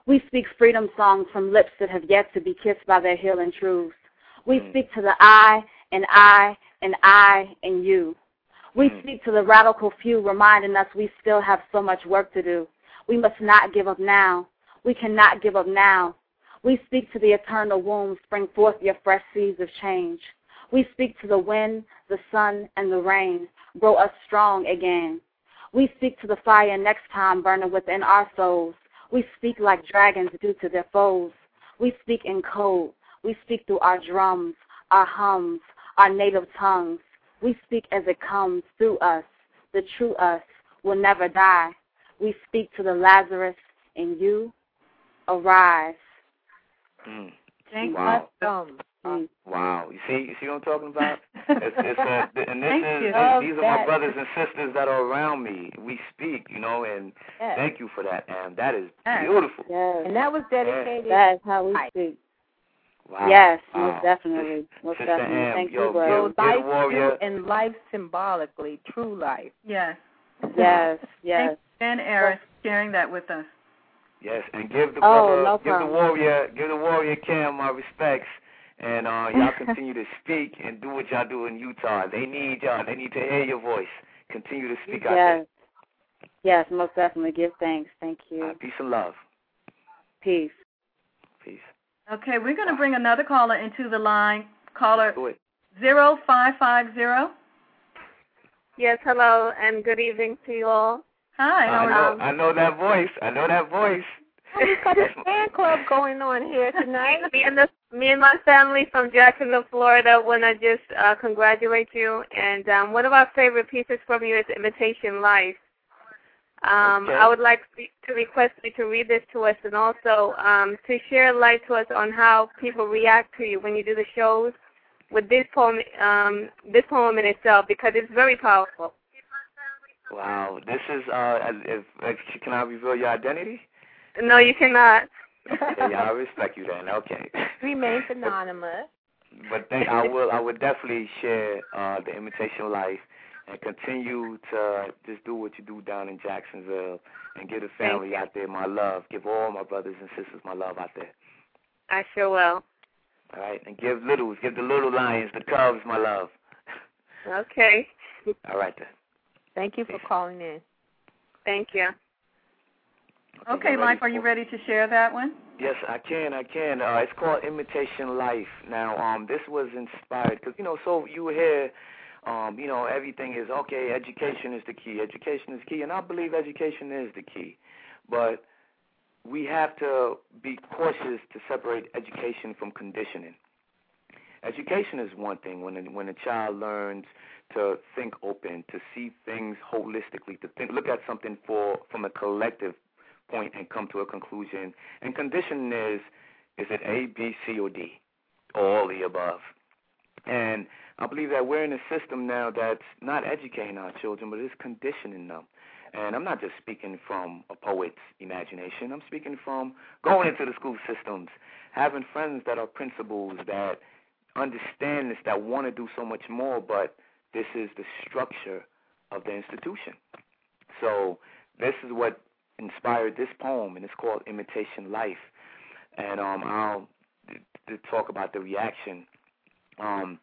We speak freedom songs from lips that have yet to be kissed by their healing truths. We Mm. speak to the I and I and I and you. We Mm. speak to the radical few, reminding us we still have so much work to do. We must not give up now. We cannot give up now. We speak to the eternal womb, spring forth your fresh seeds of change. We speak to the wind, the sun, and the rain, grow us strong again. We speak to the fire next time burning within our souls. We speak like dragons do to their foes. We speak in code. We speak through our drums, our hums, our native tongues. We speak as it comes through us. The true us will never die. We speak to the Lazarus in you. Arise. Mm. Thank Wow. Awesome. Mm. Wow. You see, you see what I'm talking about? It's, it's a, and this Thank is you. these are that. my brothers and sisters that are around me. We speak, you know, and Yes. thank you for that, and that is Yes. beautiful. Yes. And that was dedicated. That is how we speak. Wow. Yes, wow. most definitely. Most Sister definitely. Am, Thank yo, you, brother. yo, So You're the life warrior. true and life symbolically, true life. Yes. Yes, Thank yes. Ben Eris sharing that with us. Yes, and give the Oh, brother, no give the warrior, give the warrior Cam my respects, and uh, y'all continue to speak and do what y'all do in Utah. They need y'all. They need to hear your voice. Continue to speak out Yes. Yes, most definitely. Give thanks. Thank you. Uh, peace and love. Peace. Peace. Okay, we're going to bring another caller into the line. Caller Do it. 0550. Yes, hello, and good evening to you all. Hi, how I are know, you? I know that voice. I know that voice. Oh, we got a fan club going on here tonight. me and the me and my family from Jacksonville, Florida, want to just uh, congratulate you. And um, one of our favorite pieces from you is "Imitation Life." Um, Okay. I would like to request you to read this to us, and also um, to share light to us on how people react to you when you do the shows with this poem, um, this poem in itself, because it's very powerful. Wow. This is uh, if, if can I reveal your identity? No, you cannot. yeah, yeah, I respect you then. Okay. Remains anonymous. But thank, I will. I would definitely share uh, the imitation life and continue to just do what you do down in Jacksonville and give the family out there my love. Give all my brothers and sisters my love out there. I sure will. All right, and give littles, give the little lions, the cubs, my love. Okay. All right then. Thank you for calling in. Thank you. Okay, y'all Life, are you ready to share that one? Yes, I can. I can. Uh, it's called Imitation Life. Now, um, this was inspired because you know, so you hear, um, you know, everything is okay. Education is the key. Education is key, and I believe education is the key, but we have to be cautious to separate education from conditioning. Education is one thing when a, when a child learns to think open, to see things holistically, to think, look at something for from a collective point and come to a conclusion. And conditioning is is it A, B, C, or D, or all the above. And I believe that we're in a system now that's not educating our children, but it's conditioning them. And I'm not just speaking from a poet's imagination. I'm speaking from going into the school systems, having friends that are principals that understand this, that want to do so much more, but this is the structure of the institution. So this is what inspired this poem, and it's called Imitation Life. And um, I'll to talk about the reaction. Um,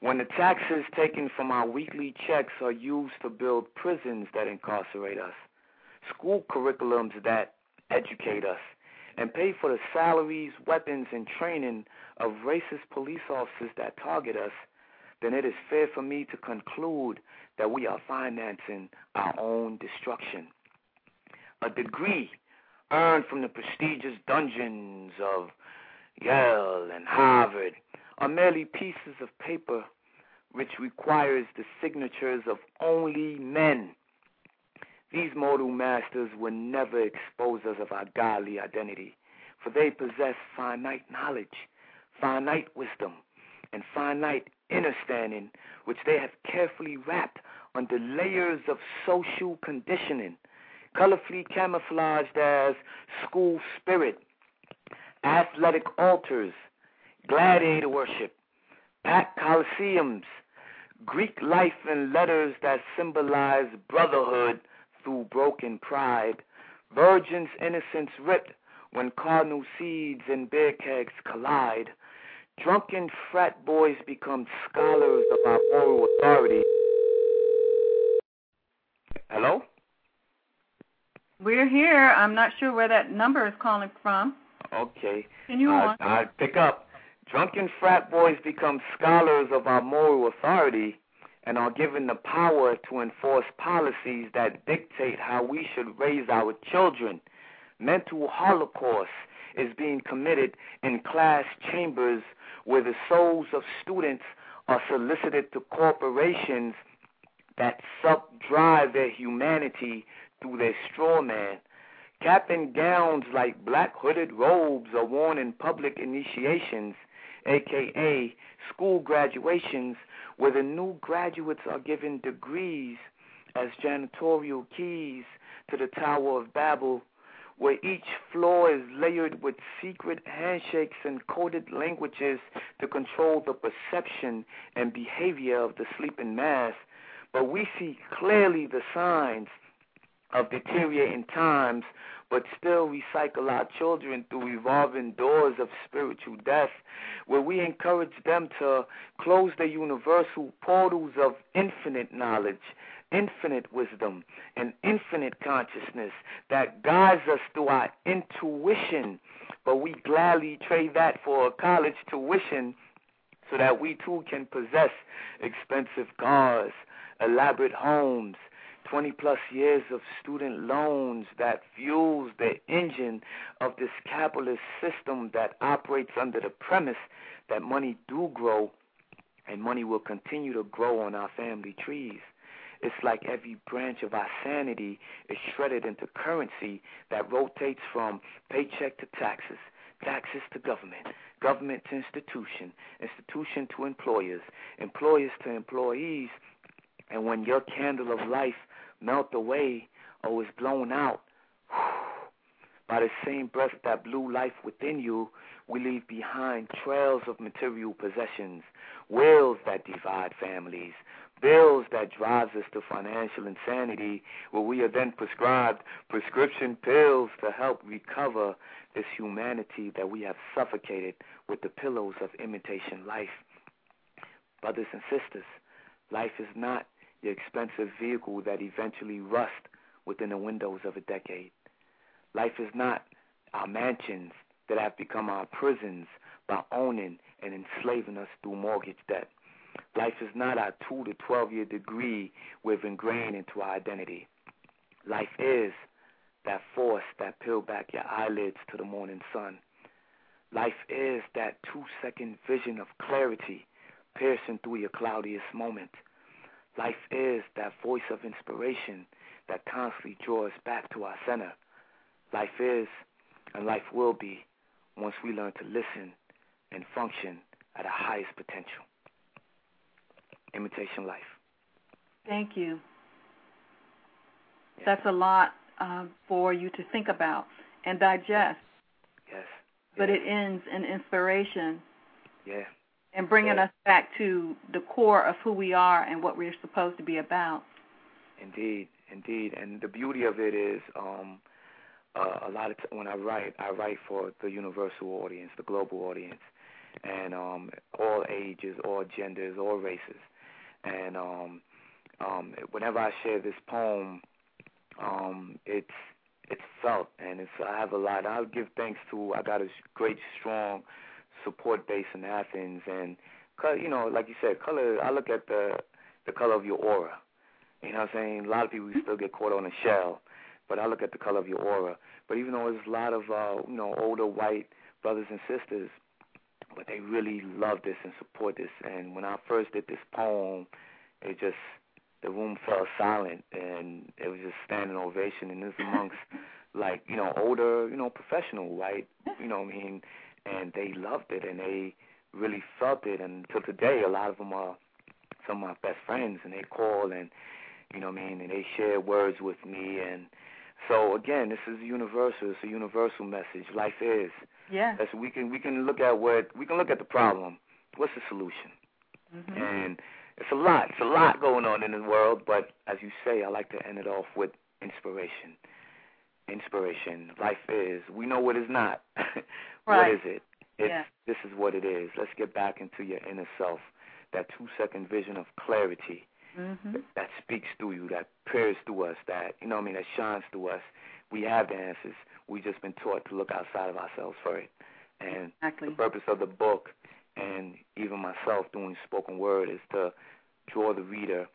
when the taxes taken from our weekly checks are used to build prisons that incarcerate us, school curriculums that educate us, and pay for the salaries, weapons, and training of racist police officers that target us, then it is fair for me to conclude that we are financing our own destruction. A degree earned from the prestigious dungeons of Yale and Harvard are merely pieces of paper which requires the signatures of only men. These mortal masters will never expose us of our godly identity, for they possess finite knowledge, finite wisdom, and finite understanding, which they have carefully wrapped under layers of social conditioning, colorfully camouflaged as school spirit, athletic altars, gladiator worship, packed coliseums, Greek life and letters that symbolize brotherhood through broken pride, virgin's innocence ripped when cardinal seeds and beer kegs collide, drunken frat boys become scholars of our moral authority. Hello? We're here. I'm not sure where that number is calling from. Okay. Can you uh, I pick up. Drunken frat boys become scholars of our moral authority and are given the power to enforce policies that dictate how we should raise our children. Mental holocaust is being committed in class chambers where the souls of students are solicited to corporations that sub-drive their humanity through their straw man. Cap and gowns like black hooded robes are worn in public initiations, aka school graduations, where the new graduates are given degrees as janitorial keys to the Tower of Babel where each floor is layered with secret handshakes and coded languages to control the perception and behavior of the sleeping mass. But we see clearly the signs of deteriorating times, but still recycle our children through revolving doors of spiritual death, where we encourage them to close the universal portals of infinite knowledge infinite wisdom and infinite consciousness that guides us through our intuition. But we gladly trade that for a college tuition so that we too can possess expensive cars, elaborate homes, 20 plus years of student loans that fuels the engine of this capitalist system that operates under the premise that money do grow and money will continue to grow on our family trees. It's like every branch of our sanity is shredded into currency that rotates from paycheck to taxes, taxes to government, government to institution, institution to employers, employers to employees. And when your candle of life melt away oh, or is blown out, by the same breath that blew life within you, we leave behind trails of material possessions, wills that divide families, bills that drives us to financial insanity, where we are then prescribed prescription pills to help recover this humanity that we have suffocated with the pillows of imitation life. Brothers and sisters, life is not the expensive vehicle that eventually rust within the windows of a decade. Life is not our mansions that have become our prisons by owning and enslaving us through mortgage debt. Life is not our two to 12 year degree we've ingrained into our identity. Life is that force that peel back your eyelids to the morning sun. Life is that two second vision of clarity piercing through your cloudiest moment. Life is that voice of inspiration that constantly draws back to our center. Life is, and life will be, once we learn to listen and function at our highest potential. Imitation Life. Thank you. That's a lot uh, for you to think about and digest. Yes. But yes. it ends in inspiration. Yeah. And bringing yeah. us back to the core of who we are and what we're supposed to be about. Indeed, indeed. And the beauty of it is, um, uh, a lot of t- when I write, I write for the universal audience, the global audience, and um, all ages, all genders, all races and um, um, whenever I share this poem, um, it's it's felt, and it's I have a lot. I'll give thanks to I got a great strong support base in Athens, and you know, like you said, color. I look at the the color of your aura. You know what I'm saying? A lot of people still get caught on a shell, but I look at the color of your aura. But even though there's a lot of uh, you know older white brothers and sisters, but they really love this and support this. And when I first did this poem, it just the room fell silent, and it was just standing ovation. And this amongst like you know older you know professional right you know what I mean, and they loved it and they really felt it. And till today, a lot of them are some of my best friends, and they call and you know what I mean, and they share words with me and. So again, this is universal. It's a universal message. Life is. Yeah. That's we can we can look at what we can look at the problem. What's the solution? Mm-hmm. And it's a lot. It's a lot going on in the world. But as you say, I like to end it off with inspiration. Inspiration. Life is. We know what is not. right. What is it? It's, yeah. This is what it is. Let's get back into your inner self. That two second vision of clarity mm-hmm. that, that speaks through you, that peers through us, that you know what I mean, that shines through us. We have the answers. We've just been taught to look outside of ourselves for it. And exactly. the purpose of the book and even myself doing spoken word is to draw the reader,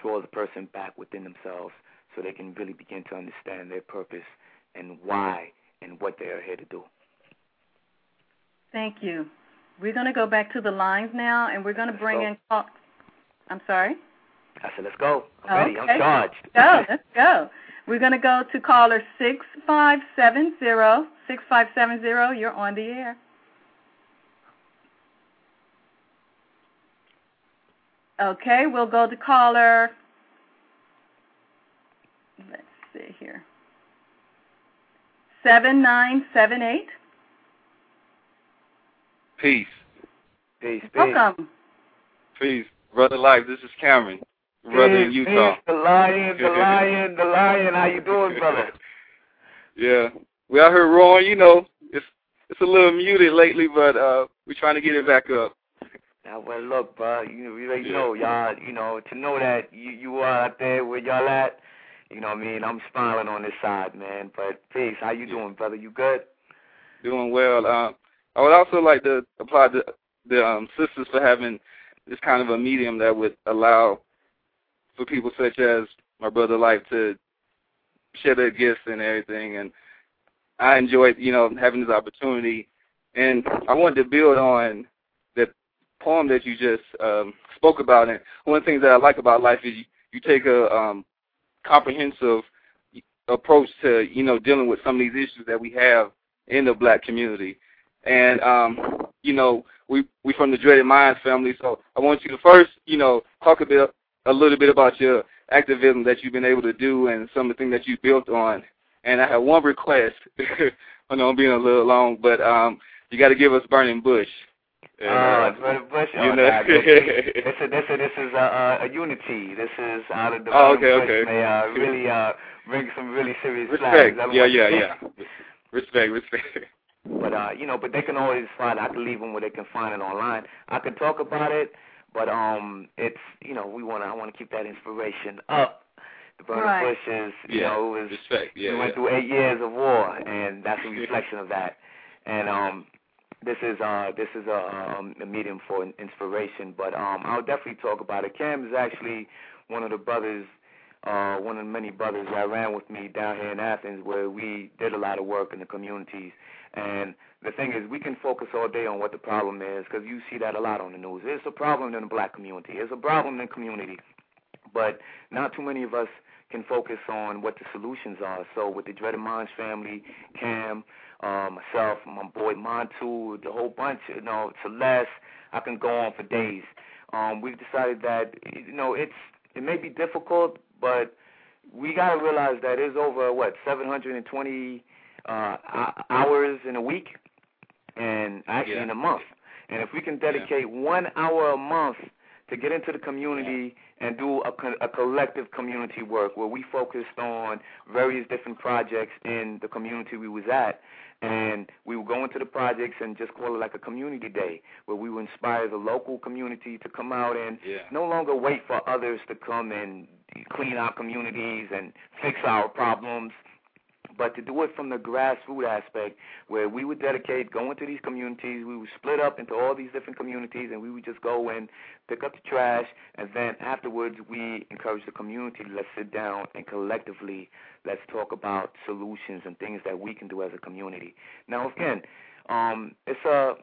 draw the person back within themselves so they can really begin to understand their purpose and why and what they are here to do. Thank you. We're going to go back to the lines now, and we're going to bring in. Call- I'm sorry. I said, let's go. I'm okay. ready. I'm charged. Go. Let's go. We're going to go to caller six five seven zero six five seven zero. You're on the air. Okay, we'll go to caller. Let's see here. Seven nine seven eight. Peace. Peace. Peace. Welcome. Peace. Brother Life, this is Cameron. Brother in Utah. The lion, the lion, the lion. How you doing, brother? yeah. We out here roaring, you know. It's it's a little muted lately, but uh we're trying to get it back up. Now, well, look, bro, you, you know, y'all, you know, to know that you, you are out there where y'all at, you know what I mean? I'm smiling on this side, man. But peace, how you doing, brother? You good? Doing well. Uh, I would also like to applaud the, the um, sisters for having this kind of a medium that would allow for people such as my brother Life to share their gifts and everything. And I enjoyed, you know, having this opportunity. And I wanted to build on the poem that you just um, spoke about. And one of the things that I like about life is you, you take a um, comprehensive approach to, you know, dealing with some of these issues that we have in the black community. And um, you know, we we from the Dreaded Minds family, so I want you to first, you know, talk a bit a little bit about your activism that you've been able to do and some of the things that you built on. And I have one request. I know I'm being a little long, but um, you got to give us Burning Bush. And, uh, Burning Bush. You oh, know. nah, this, is, this is this is this is a, a unity. This is out of the Oh, okay, Bush okay. may uh, really uh, bring some really serious Respect. flags. Yeah, yeah, yeah. Respect, respect. But uh, you know, but they can always find. I can leave them where they can find it online. I can talk about it, but um, it's you know, we want to. I want to keep that inspiration up. The Burning Right. Bush is, you Yeah, know, it was respect. Yeah, we went yeah. through eight years of war, and that's a reflection of that. And um, this is uh, this is a, um, a medium for inspiration. But um, I'll definitely talk about it. Cam is actually one of the brothers, uh, one of the many brothers that ran with me down here in Athens, where we did a lot of work in the communities. And the thing is, we can focus all day on what the problem is, because you see that a lot on the news. It's a problem in the black community. It's a problem in the community. But not too many of us can focus on what the solutions are. So with the Dreaded Minds family, Cam, uh, myself, my boy Montu, the whole bunch, you know, Celeste, I can go on for days. Um, we've decided that you know it's it may be difficult, but we got to realize that there's over what 720 uh, hours in a week, and actually Yeah. in a month. And if we can dedicate one hour a month to get into the community and do a, co- a collective community work where we focused on various different projects in the community we was at and we would go into the projects and just call it like a community day where we would inspire the local community to come out and Yeah. no longer wait for others to come and clean our communities and fix our problems but to do it from the grassroots aspect where we would dedicate going to these communities we would split up into all these different communities and we would just go and pick up the trash and then afterwards we encourage the community to let's sit down and collectively let's talk about solutions and things that we can do as a community. Now again um it's a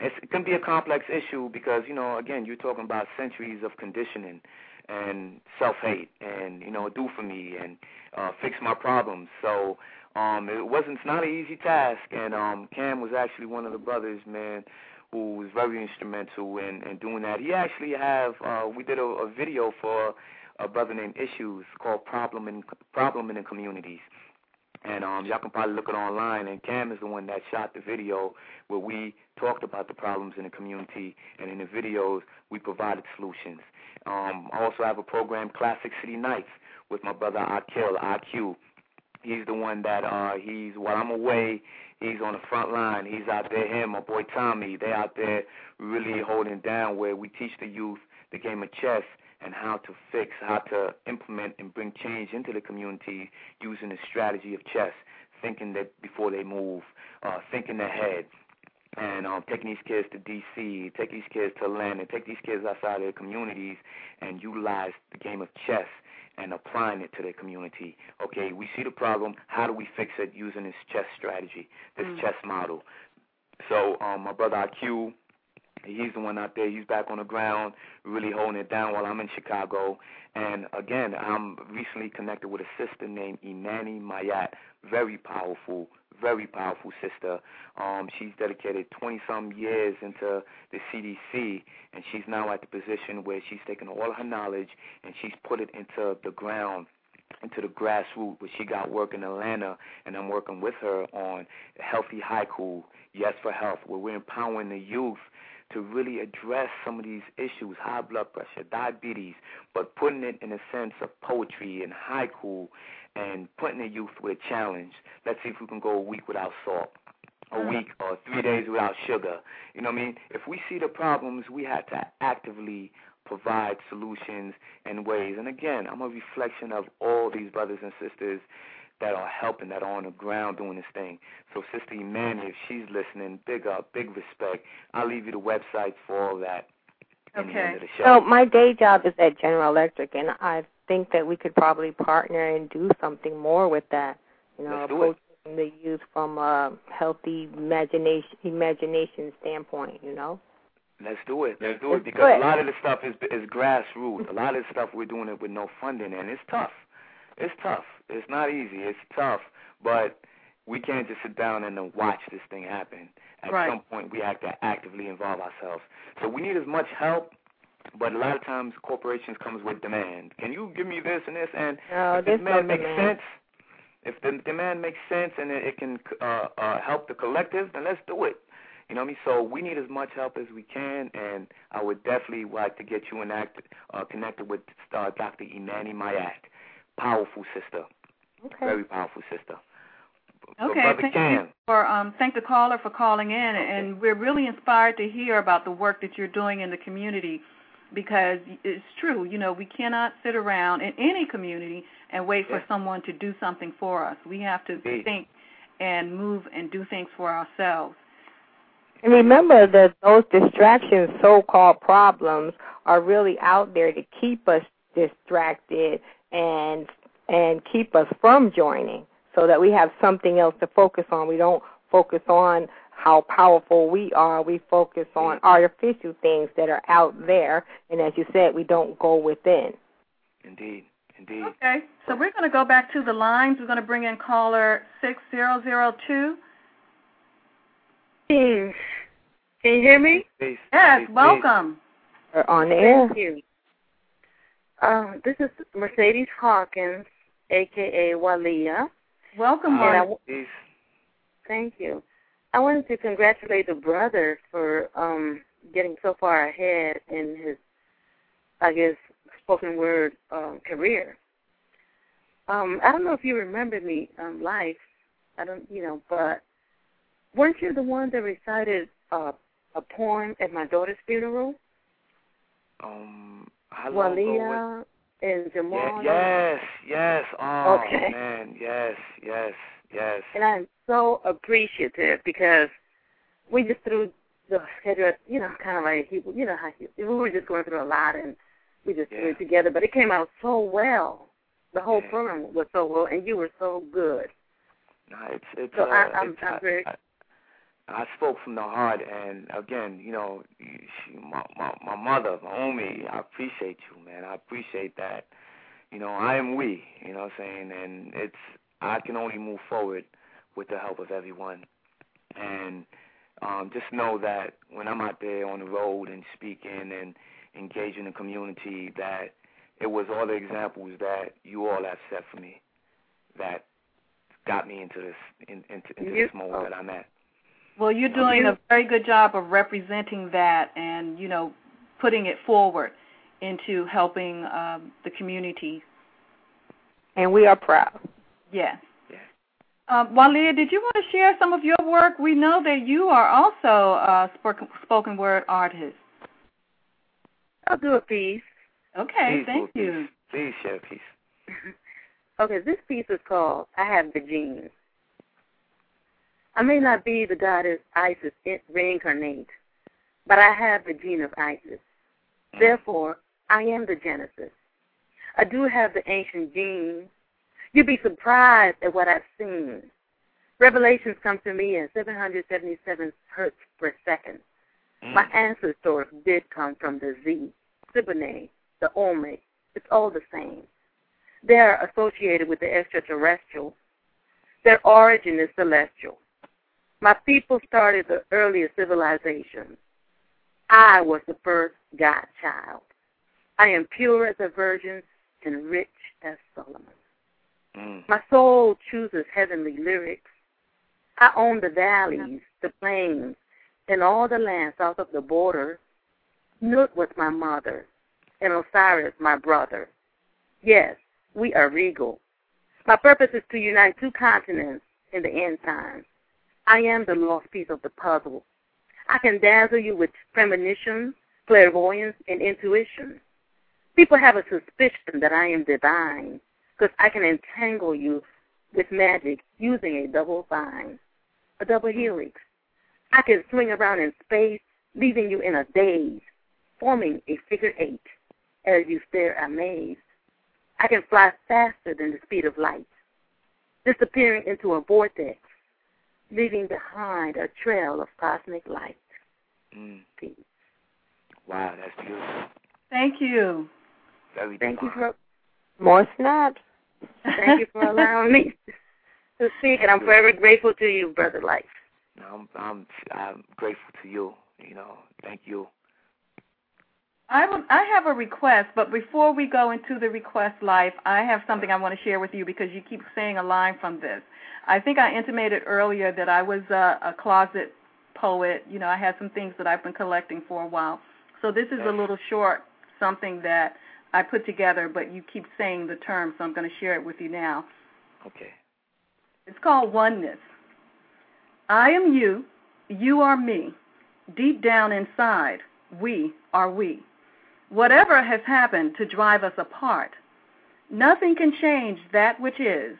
it's, it can be a complex issue because you know again you're talking about centuries of conditioning and self hate and you know do for me and uh fix my problems. So um it wasn't it's not an easy task. And um Cam was actually one of the brothers man who was very instrumental in in doing that. He actually have uh we did a, a video for a brother named Issues called Problem in Problem in the Communities and um y'all can probably look it online and Cam is the one that shot the video where we talked about the problems in the community and in the videos we provided solutions. Um I also have a program Classic City Knights with my brother Akil IQ. He's the one that uh he's while I'm away, he's on the front line. He's out there, him, my boy Tommy, they out there really holding down where we teach the youth the game of chess and how to fix, how to implement and bring change into the community using the strategy of chess, thinking that before they move, uh, thinking ahead, and um, taking these kids to D.C., take these kids to Atlanta, take these kids outside of their communities, and utilize the game of chess and applying it to their community. Okay, we see the problem. How do we fix it using this chess strategy, this mm. chess model? So um, my brother IQ, he's the one out there. He's back on the ground, really holding it down while I'm in Chicago. And again, I'm recently connected with a sister named Imani Mayat, very powerful, very powerful sister. Um, she's dedicated 20 some years into the CDC, and she's now at the position where she's taken all her knowledge and she's put it into the ground into the grassroots where she got work in Atlanta and I'm working with her on healthy haiku, yes for health, where we're empowering the youth to really address some of these issues, high blood pressure, diabetes, but putting it in a sense of poetry and haiku and putting the youth with a challenge. Let's see if we can go a week without salt, a mm. week or three days without sugar. You know what I mean? If we see the problems, we have to actively provide solutions and ways. And again, I'm a reflection of all these brothers and sisters that are helping, that are on the ground doing this thing. So Sister Imani, if she's listening, big up, big respect. I'll leave you the websites for all that. Okay. So my day job is at General Electric, and I think that we could probably partner and do something more with that. You know, approaching the youth from a healthy imagination imagination standpoint. You know. Let's do it. Let's do it because a lot of the stuff is is grassroots. A lot of the stuff we're doing it with no funding, and it's tough. It's tough. It's not easy. It's tough, but we can't just sit down and watch this thing happen. At right. some point, we have to actively involve ourselves. So we need as much help but a lot of times corporations comes with demand. Can you give me this and this? And no, if the demand makes sense, if the demand makes sense and it, it can uh, uh, help the collective, then let's do it. You know what I mean? So we need as much help as we can, and I would definitely like to get you in act, uh, connected with uh, Dr. Imani Mayat. Powerful sister. Okay. Very powerful sister. Okay, thank Cam. you for um, thank the caller for calling in, and we're really inspired to hear about the work that you're doing in the community because it's true. You know, we cannot sit around in any community and wait for someone to do something for us. We have to think and move and do things for ourselves. And remember that those distractions, so-called problems, are really out there to keep us distracted and and keep us from joining, so that we have something else to focus on. We don't focus on how powerful we are. We focus on artificial things that are out there, and as you said, we don't go within. Indeed, indeed. Okay, so we're going to go back to the lines. We're going to bring in caller six zero zero two. Can you hear me? Peace. Yes, Peace. welcome. We're on the air. Thank you. Uh, this is Mercedes Hawkins, aka Walia. Welcome, Hi. Peace. Thank you. I wanted to congratulate the brother for um getting so far ahead in his, I guess, spoken word um, career. Um, I don't know if you remember me, um, life. I don't, you know, but weren't you the one that recited uh, a poem at my daughter's funeral? Um, how long Walia and Jamal. Yeah, yes, yes. Oh okay. man, yes, yes, yes. And I'm so appreciative because we just threw the schedule, you know, kind of like you know how he, we were just going through a lot and we just yeah. threw it together, but it came out so well. The whole yeah. program was so well, and you were so good. No, it's it's. So uh, I, I'm, it's, I'm very. I, I spoke from the heart, and again, you know, she, my my my mother, Naomi, I appreciate you, man. I appreciate that. You know, I am we. You know what I'm saying? And it's I can only move forward with the help of everyone. And um, just know that when I'm out there on the road and speaking and engaging the community, that it was all the examples that you all have set for me that got me into this in, into, into this mode that I'm at. Well, you're doing a very good job of representing that and you know putting it forward into helping um, the community. And we are proud. Yes. Uh, Walia, did you want to share some of your work? We know that you are also a spoken, spoken word artist. I'll do a piece. Okay, Peace, thank peace. you. Please share piece. Okay, this piece is called I Have the Genes. I may not be the goddess Isis reincarnate, but I have the gene of Isis. Mm. Therefore, I am the Genesis. I do have the ancient genes. You'd be surprised at what I've seen. Revelations come to me at 777 hertz per second. Mm. My ancestors did come from the Z, Siboney, the Olmec. It's all the same. They are associated with the extraterrestrial. Their origin is celestial. My people started the earliest civilization. I was the first God child. I am pure as a virgin and rich as Solomon. Mm. My soul chooses heavenly lyrics. I own the valleys, the plains, and all the land south of the border. Nut was my mother, and Osiris my brother. Yes, we are regal. My purpose is to unite two continents in the end times. I am the lost piece of the puzzle. I can dazzle you with premonitions, clairvoyance, and intuition. People have a suspicion that I am divine because I can entangle you with magic using a double vine, a double helix. I can swing around in space, leaving you in a daze, forming a figure eight as you stare amazed. I can fly faster than the speed of light, disappearing into a vortex, leaving behind a trail of cosmic light. Mm. Peace. Wow, that's beautiful. Thank you. Very Thank you for More snaps. thank you for allowing me to speak, and I'm forever grateful to you, brother Life. I'm I'm I'm grateful to you. You know, thank you. I would, I have a request, but before we go into the request life, I have something I want to share with you because you keep saying a line from this. I think I intimated earlier that I was a, a closet poet. You know, I had some things that I've been collecting for a while. So this is a little short something that I put together, but you keep saying the term, so I'm going to share it with you now. Okay. It's called oneness. I am you, you are me. Deep down inside, we are we. Whatever has happened to drive us apart, nothing can change that which is.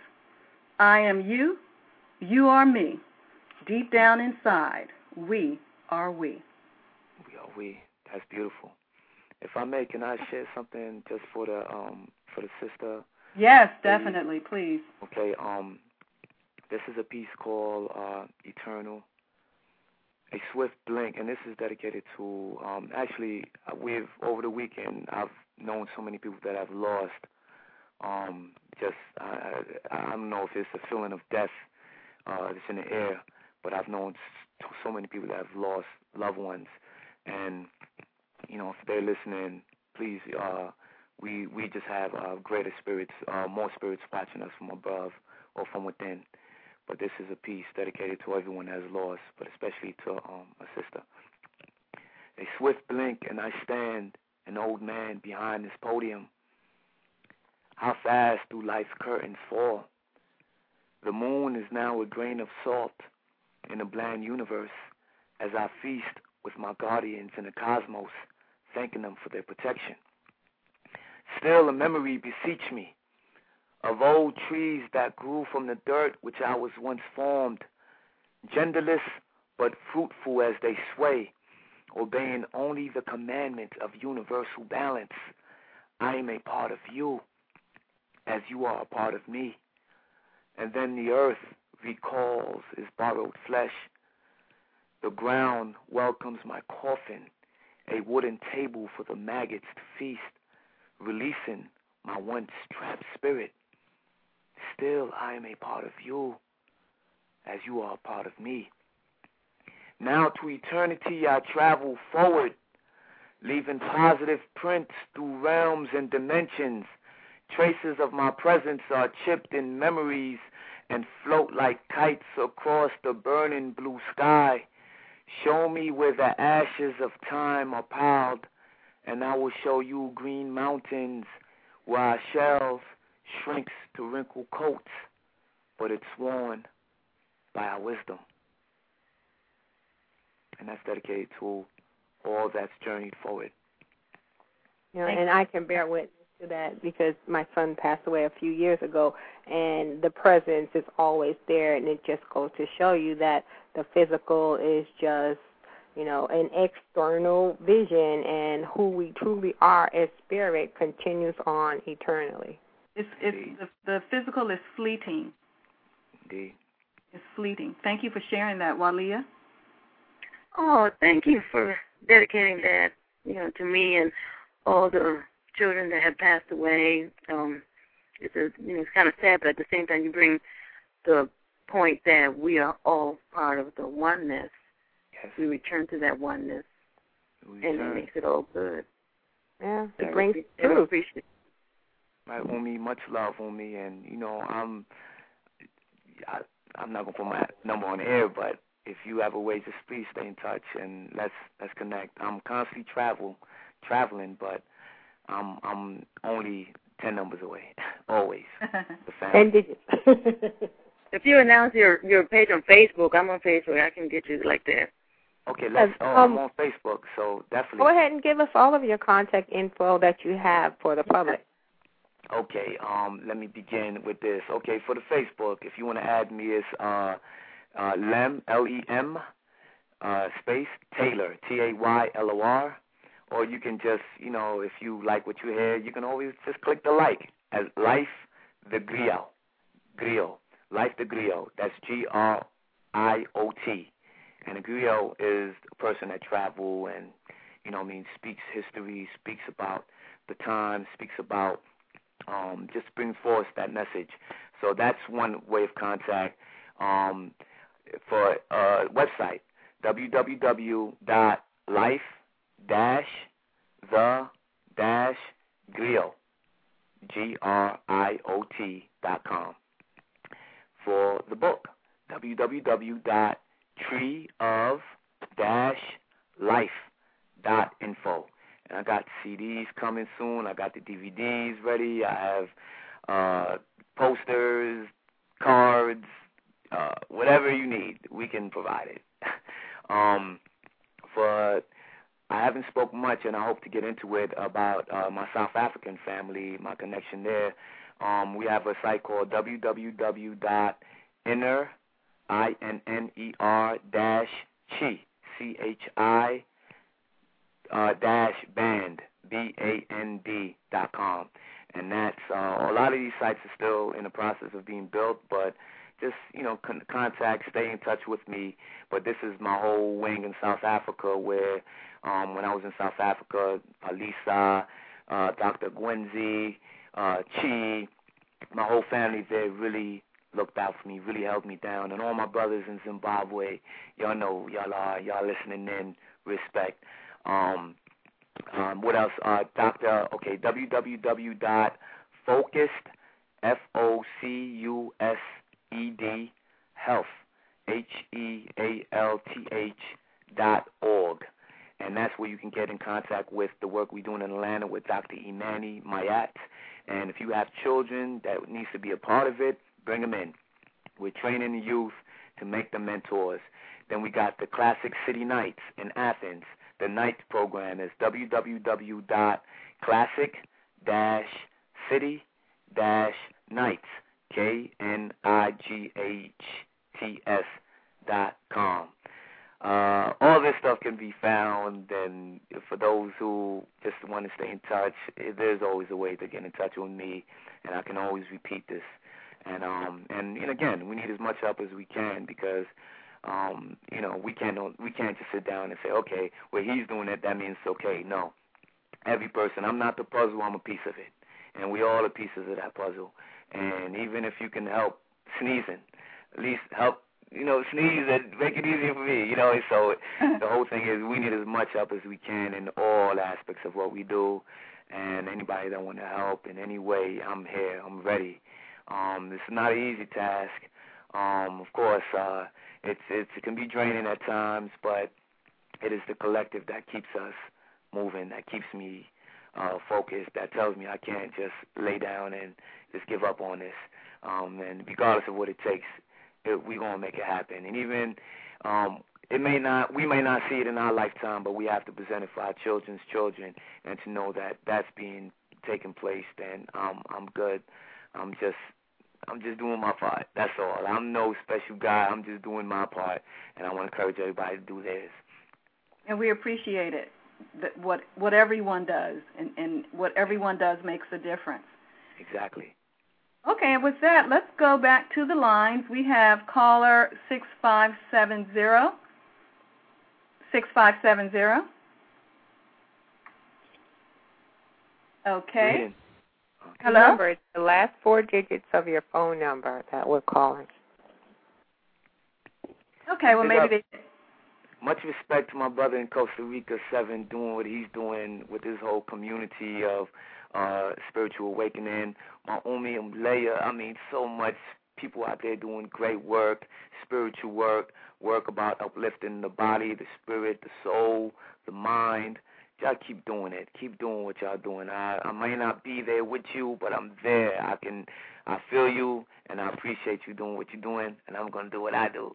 I am you, you are me. Deep down inside, we are we. We are we. That's beautiful. If I may, can I share something just for the um for the sister? Yes, definitely, please. Okay. Um, this is a piece called uh, "Eternal." A swift blink, and this is dedicated to. Um, actually, uh, we've over the weekend I've known so many people that have lost. Um, just I, I, I don't know if it's a feeling of death uh, that's in the air, but I've known so many people that have lost loved ones, and you know if they're listening, please. Uh, we we just have uh, greater spirits, uh, more spirits watching us from above or from within. But this is a piece dedicated to everyone that has lost, but especially to um, a sister. A swift blink, and I stand, an old man behind this podium. How fast do life's curtains fall? The moon is now a grain of salt in a bland universe as I feast with my guardians in the cosmos, thanking them for their protection. Still, a memory beseech me of old trees that grew from the dirt which I was once formed, genderless but fruitful as they sway, obeying only the commandment of universal balance. I am a part of you, as you are a part of me. And then the earth recalls its borrowed flesh. The ground welcomes my coffin, a wooden table for the maggots to feast, releasing my once trapped spirit. Still, I am a part of you, as you are a part of me. Now to eternity I travel forward, leaving positive prints through realms and dimensions. Traces of my presence are chipped in memories and float like kites across the burning blue sky. Show me where the ashes of time are piled, and I will show you green mountains where our shells shrinks to wrinkled coats, but it's worn by our wisdom. And that's dedicated to all that's journeyed forward. You know, and I can bear witness to that because my son passed away a few years ago, and the presence is always there, and it just goes to show you that the physical is just you know, an external vision, and who we truly are as spirit continues on eternally. It's it's the, the physical is fleeting. Indeed. It's fleeting. Thank you for sharing that, Walia. Oh, thank you for dedicating that, you know, to me and all the children that have passed away. Um, it's a, you know, it's kind of sad, but at the same time, you bring the point that we are all part of the oneness. Yes. We return to that oneness, We and turn. it makes it all good. Yeah, it brings appre- truth. Appreciate Right, Umi, much love, Umi, and you know, I'm, I, I'm not gonna put my number on the air, but if you have a way, just please stay in touch and let's let's connect. I'm constantly travel, traveling, but I'm I'm only ten numbers away, always. The family. Ten digits. If you announce your your page on Facebook, I'm on Facebook. I can get you like that. Okay, let's. Oh, Um, I'm on Facebook, so definitely. Go ahead and give us all of your contact info that you have for the public. Okay, um, let me begin with this. Okay, for the Facebook, if you want to add me, it's uh, uh, Lem L E M uh, space Taylor T A Y L O R, or you can just, you know, if you like what you hear, you can always just click the like as Life the Griot, Griot, Life the Griot. That's G R I O T, and a griot is a person that travel and, you know, I mean, speaks history, speaks about the time, speaks about um, just bring forth that message. So that's one way of contact. Um, for uh, website www.life-the-griot G R I O T dot com. For the book www.treeof-life.info. And I got CDs coming soon. I got the DVDs ready. I have uh, posters, cards, uh, whatever you need, we can provide it. um, for I haven't spoken much, and I hope to get into it about uh, my South African family, my connection there. Um, we have a site called www.inner, I N N E R dash chi C H I uh, dash band B A N D dot com, and that's uh, a lot of these sites are still in the process of being built, but just you know con- contact, stay in touch with me. But this is my whole wing in South Africa, where um, when I was in South Africa, Alisa, uh, Dr. Gwenzi, uh, Chi, my whole family there really looked out for me, really held me down, and all my brothers in Zimbabwe, y'all know y'all are y'all listening in, respect. Um, um, what else? Uh, Doctor, okay, www.focused, F O C U S E D, health, H E A L T H dot org. And that's where you can get in contact with the work we're doing in Atlanta with Dr. Imani Mayat. And if you have children that needs to be a part of it, bring them in. We're training the youth to make them mentors. Then we got the Classic City Knights in Athens. The night program is www.classic-city-nights, K-N-I-G-H-T-S dot com. Uh, all this stuff can be found, and for those who just want to stay in touch, there's always a way to get in touch with me, and I can always repeat this. And um, and, and again, we need as much help as we can because um, you know, we can't we can't just sit down and say, okay, well he's doing it, that means it's okay. No, every person. I'm not the puzzle. I'm a piece of it, and we all are pieces of that puzzle. And even if you can help sneezing, at least help you know sneeze and make it easier for me. You know, so the whole thing is we need as much help as we can in all aspects of what we do. And anybody that want to help in any way, I'm here. I'm ready. Um, it's not an easy task. Um, of course, uh, it's, it's it can be draining at times, but it is the collective that keeps us moving, that keeps me uh, focused, that tells me I can't just lay down and just give up on this. Um, and regardless of what it takes, it, we're gonna make it happen. And even um, it may not we may not see it in our lifetime, but we have to present it for our children's children and to know that that's being taking place. Then um, I'm good. I'm just I'm just doing my part. That's all. I'm no special guy. I'm just doing my part, and I want to encourage everybody to do theirs. And we appreciate it. That what what everyone does, and and what everyone does makes a difference. Exactly. Okay, and with that, let's go back to the lines. We have caller six five seven zero. Six five seven zero. Okay. Hello. Remember, the last four digits of your phone number that we're calling. Okay, well maybe they. Much respect to my brother in Costa Rica, Seven, doing what he's doing with his whole community of uh spiritual awakening. My Umi Leia, I mean, so much people out there doing great work, spiritual work, work about uplifting the body, the spirit, the soul, the mind. Y'all keep doing it. Keep doing what y'all doing. I I may not be there with you, but I'm there. I can I feel you and I appreciate you doing what you're doing and I'm gonna do what I do.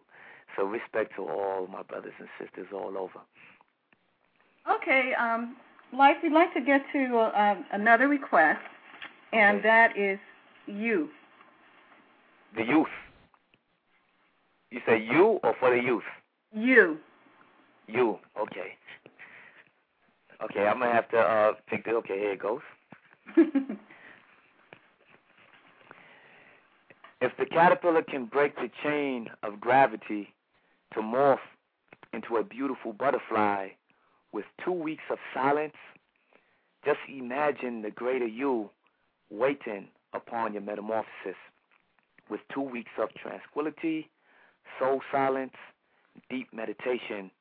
So respect to all my brothers and sisters all over. Okay, um, Life, we'd like to get to uh, another request, and that is you. The youth. You say you or for the youth? You. You. Okay. Okay, I'm gonna have to uh pick the okay, here it goes. If the caterpillar can break the chain of gravity to morph into a beautiful butterfly with two weeks of silence, just imagine the greater you waiting upon your metamorphosis with two weeks of tranquility, soul silence, deep meditation.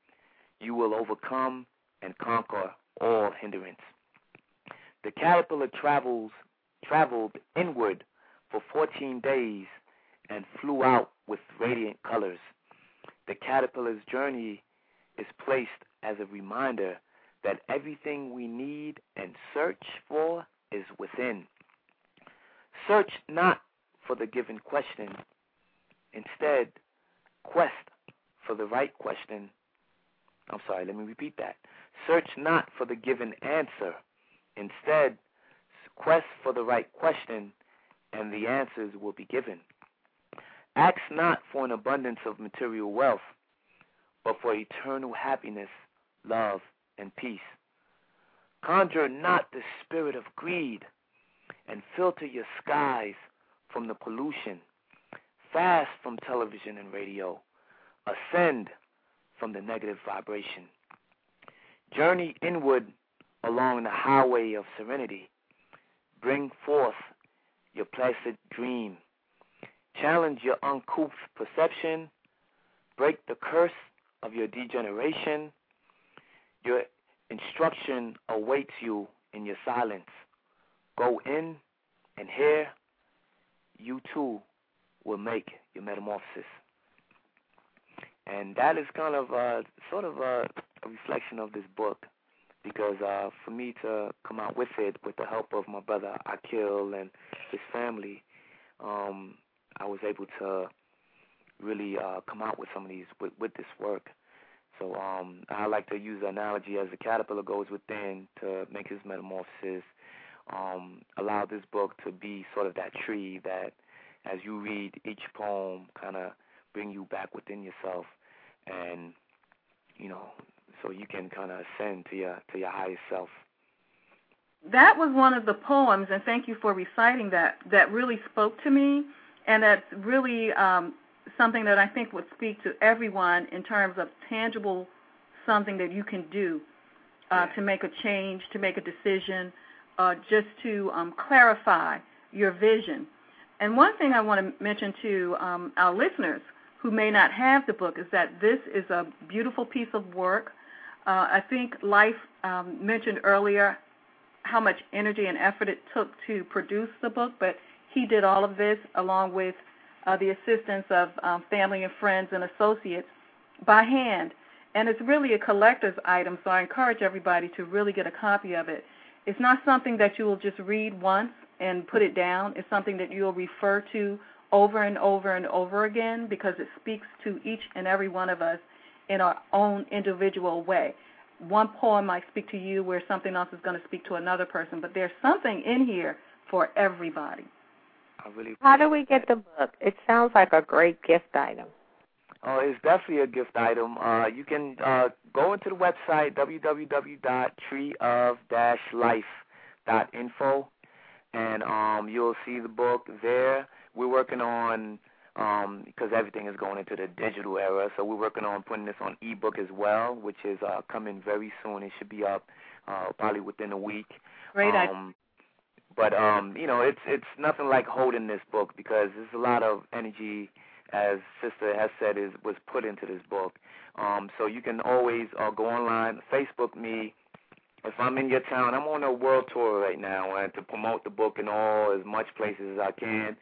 You will overcome and conquer all hindrance. The caterpillar travels traveled inward for 14 days and flew out with radiant colors. The caterpillar's journey is placed as a reminder that everything we need and search for is within. Search not for the given question. Instead, quest for the right question. I'm sorry, let me repeat that. Search not for the given answer. Instead, quest for the right question, and the answers will be given. Ask not for an abundance of material wealth, but for eternal happiness, love, and peace. Conjure not the spirit of greed, and filter your skies from the pollution. Fast from television and radio. Ascend from the negative vibration. Journey inward along the highway of serenity. Bring forth your placid dream. Challenge your uncouth perception. Break the curse of your degeneration. Your instruction awaits you in your silence. Go in and here you too will make your metamorphosis. And that is kind of uh, sort of a, a reflection of this book because uh, for me to come out with it with the help of my brother Akil and his family, um, I was able to really uh, come out with some of these with, with this work. So um, I like to use the analogy as the caterpillar goes within to make his metamorphosis. Um, allow this book to be sort of that tree that, as you read each poem, kind of bring you back within yourself, and you know, so you can kind of ascend to your to your highest self. That was one of the poems, and thank you for reciting that. That really spoke to me, and that's really um, something that I think would speak to everyone in terms of tangible something that you can do uh, to make a change, to make a decision, uh, just to um, clarify your vision. And one thing I want to mention to um, our listeners who may not have the book is that this is a beautiful piece of work. Uh, I think Life um, mentioned earlier how much energy and effort it took to produce the book, but he did all of this along with uh, the assistance of um, family and friends and associates by hand. And it's really a collector's item, so I encourage everybody to really get a copy of it. It's not something that you will just read once and put it down. It's something that you'll refer to over and over and over again because it speaks to each and every one of us in our own individual way. One poem might speak to you where something else is going to speak to another person, but there's something in here for everybody. I really How do we get the book? It sounds like a great gift item. Oh, it's definitely a gift item. Uh, you can uh, go into the website www.treeof-life.info, and um, you'll see the book there. We're working on um, because everything is going into the digital era, so we're working on putting this on ebook as well, which is uh, coming very soon. It should be up uh, probably within a week. Great idea. Um, but um, you know, it's it's nothing like holding this book because there's a lot of energy, as Sister has said, is was put into this book. Um, so you can always uh, go online, Facebook me. If I'm in your town, I'm on a world tour right now, and to promote the book in all as much places as I can,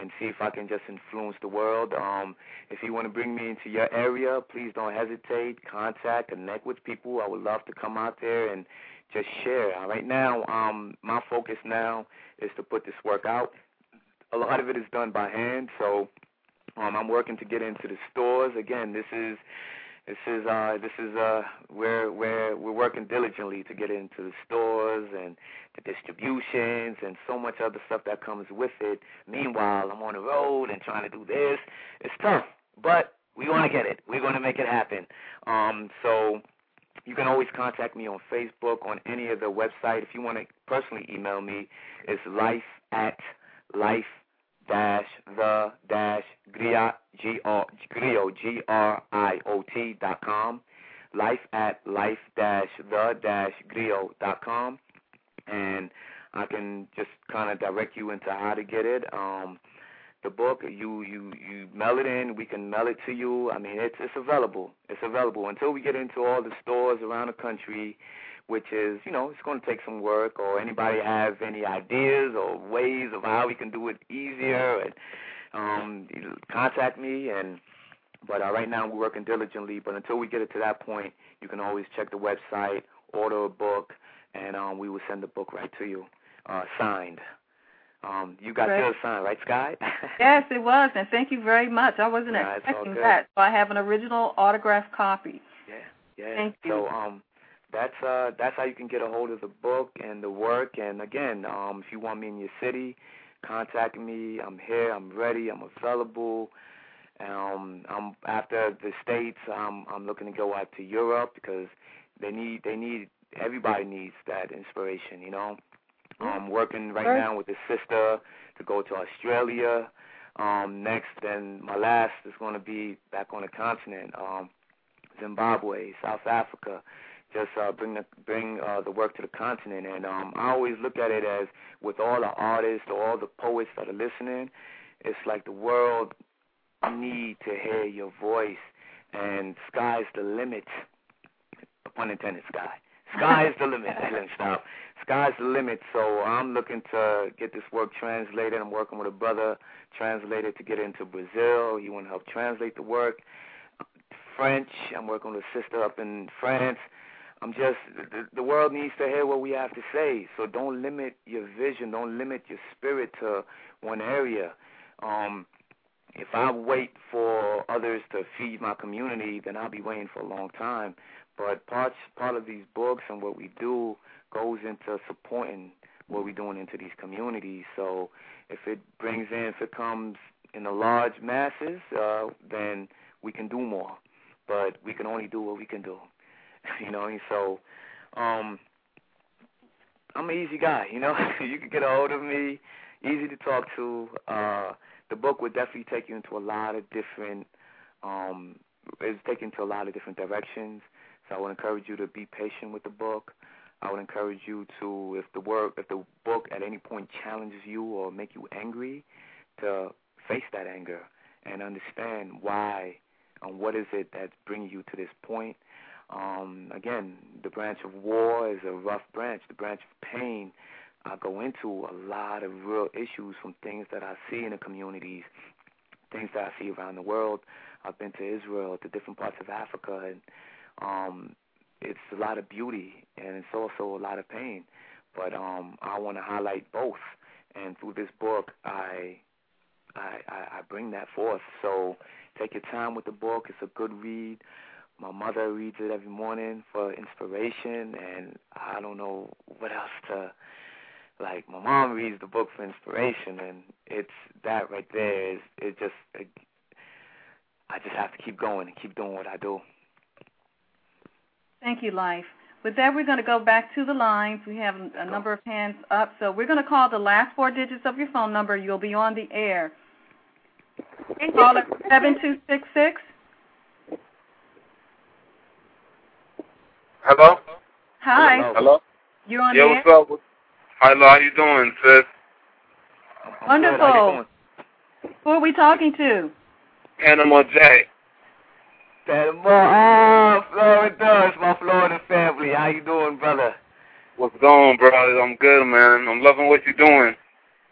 and see if I can just influence the world. Um, if you want to bring me into your area, please don't hesitate. Contact, connect with people. I would love to come out there and just share. Right now, um, my focus now is to put this work out. A lot of it is done by hand, so um, I'm working to get into the stores. Again, this is this is uh this is uh we're we're we're working diligently to get into the stores and the distributions and so much other stuff that comes with it. Meanwhile, I'm on the road and trying to do this. It's tough, but we want to get it. We're going to make it happen. Um, so you can always contact me on Facebook, on any of the website. If you want to personally email me, it's life at life dash the dash griot g r g r i o t dot com. Life at life dash the dash griot dot com, and I can just kind of direct you into how to get it. Um, the book. You you you mail it in. We can mail it to you. I mean, it's it's available. It's available until we get into all the stores around the country, which is you know it's going to take some work. Or anybody have any ideas or ways of how we can do it easier? And um, contact me. And but uh, right now we're working diligently. But until we get it to that point, you can always check the website, order a book, and um, we will send the book right to you, uh, signed. Um, you got Great. your sign, right, Sky? Yes, it was, and thank you very much. I wasn't all expecting that, so I have an original autographed copy. Yeah, yeah. Thank you. So um, that's uh that's how you can get a hold of the book and the work. And again, um, if you want me in your city, contact me. I'm here. I'm ready. I'm available. Um, I'm after the states. I'm I'm looking to go out to Europe because they need they need everybody needs that inspiration. You know. I'm working right now with a sister to go to Australia. Um, next, and my last is going to be back on the continent, um, Zimbabwe, South Africa. Just uh, bring the bring uh, the work to the continent, and um, I always look at it as with all the artists or all the poets that are listening, it's like the world need to hear your voice, and sky's the limit. Pun intended, sky. Sky is the limit. Me stop. Sky's the limit. So I'm looking to get this work translated. I'm working with a brother translator to get into Brazil. He want to help translate the work. French. I'm working with a sister up in France. I'm just the, the world needs to hear what we have to say. So don't limit your vision. Don't limit your spirit to one area. Um, if I wait for others to feed my community, then I'll be waiting for a long time. But part part of these books and what we do goes into supporting what we're doing into these communities. So if it brings in, if it comes in the large masses, uh, then we can do more. But we can only do what we can do. you know, so um I'm an easy guy, you know. you can get a hold of me, easy to talk to. Uh the book would definitely take you into a lot of different um it's taken to a lot of different directions. So I would encourage you to be patient with the book. I would encourage you to, if the work, if the book at any point challenges you or make you angry, to face that anger and understand why and what is it that's bringing you to this point. Um, again, the branch of war is a rough branch. The branch of pain, I go into a lot of real issues from things that I see in the communities, things that I see around the world. I've been to Israel, to different parts of Africa, and um, it's a lot of beauty and it's also a lot of pain. But um, I want to highlight both, and through this book, I, I I I bring that forth. So take your time with the book. It's a good read. My mother reads it every morning for inspiration, and I don't know what else to like. My mom reads the book for inspiration, and it's that right there is it just. It, I just have to keep going and keep doing what I do. Thank you, Life. With that, we're going to go back to the lines. We have a number of hands up, so we're going to call the last four digits of your phone number. You'll be on the air. Caller seven two six six. Hello. Hi. Hello. You're on yeah, the air. what's up? Hello, how you doing, sis? Wonderful. Who are we talking to? Panama J. Panama, oh, Florida, it's my Florida family. How you doing, brother? What's going brother? I'm good, man. I'm loving what you're doing.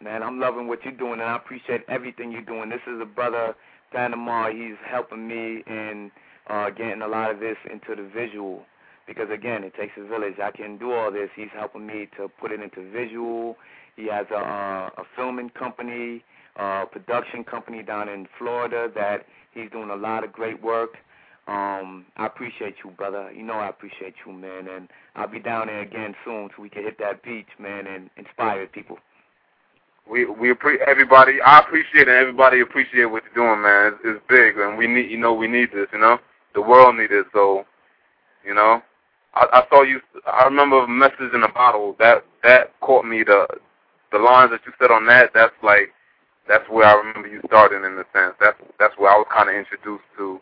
Man, I'm loving what you're doing, and I appreciate everything you're doing. This is a brother, Panama. He's helping me in uh, getting a lot of this into the visual because again, it takes a village. I can do all this. He's helping me to put it into visual. He has a, a filming company, uh, production company down in Florida that he's doing a lot of great work. Um, I appreciate you, brother. You know I appreciate you, man, and I'll be down there again soon so we can hit that beach, man, and inspire people. We we appreciate everybody. I appreciate it. Everybody appreciate what you're doing, man. It's, it's big, and we need you know we need this. You know, the world needs it. So, you know, I, I saw you. I remember a message in a bottle that that caught me. The the lines that you said on that. That's like that's where I remember you starting in a sense. That's that's where I was kind of introduced to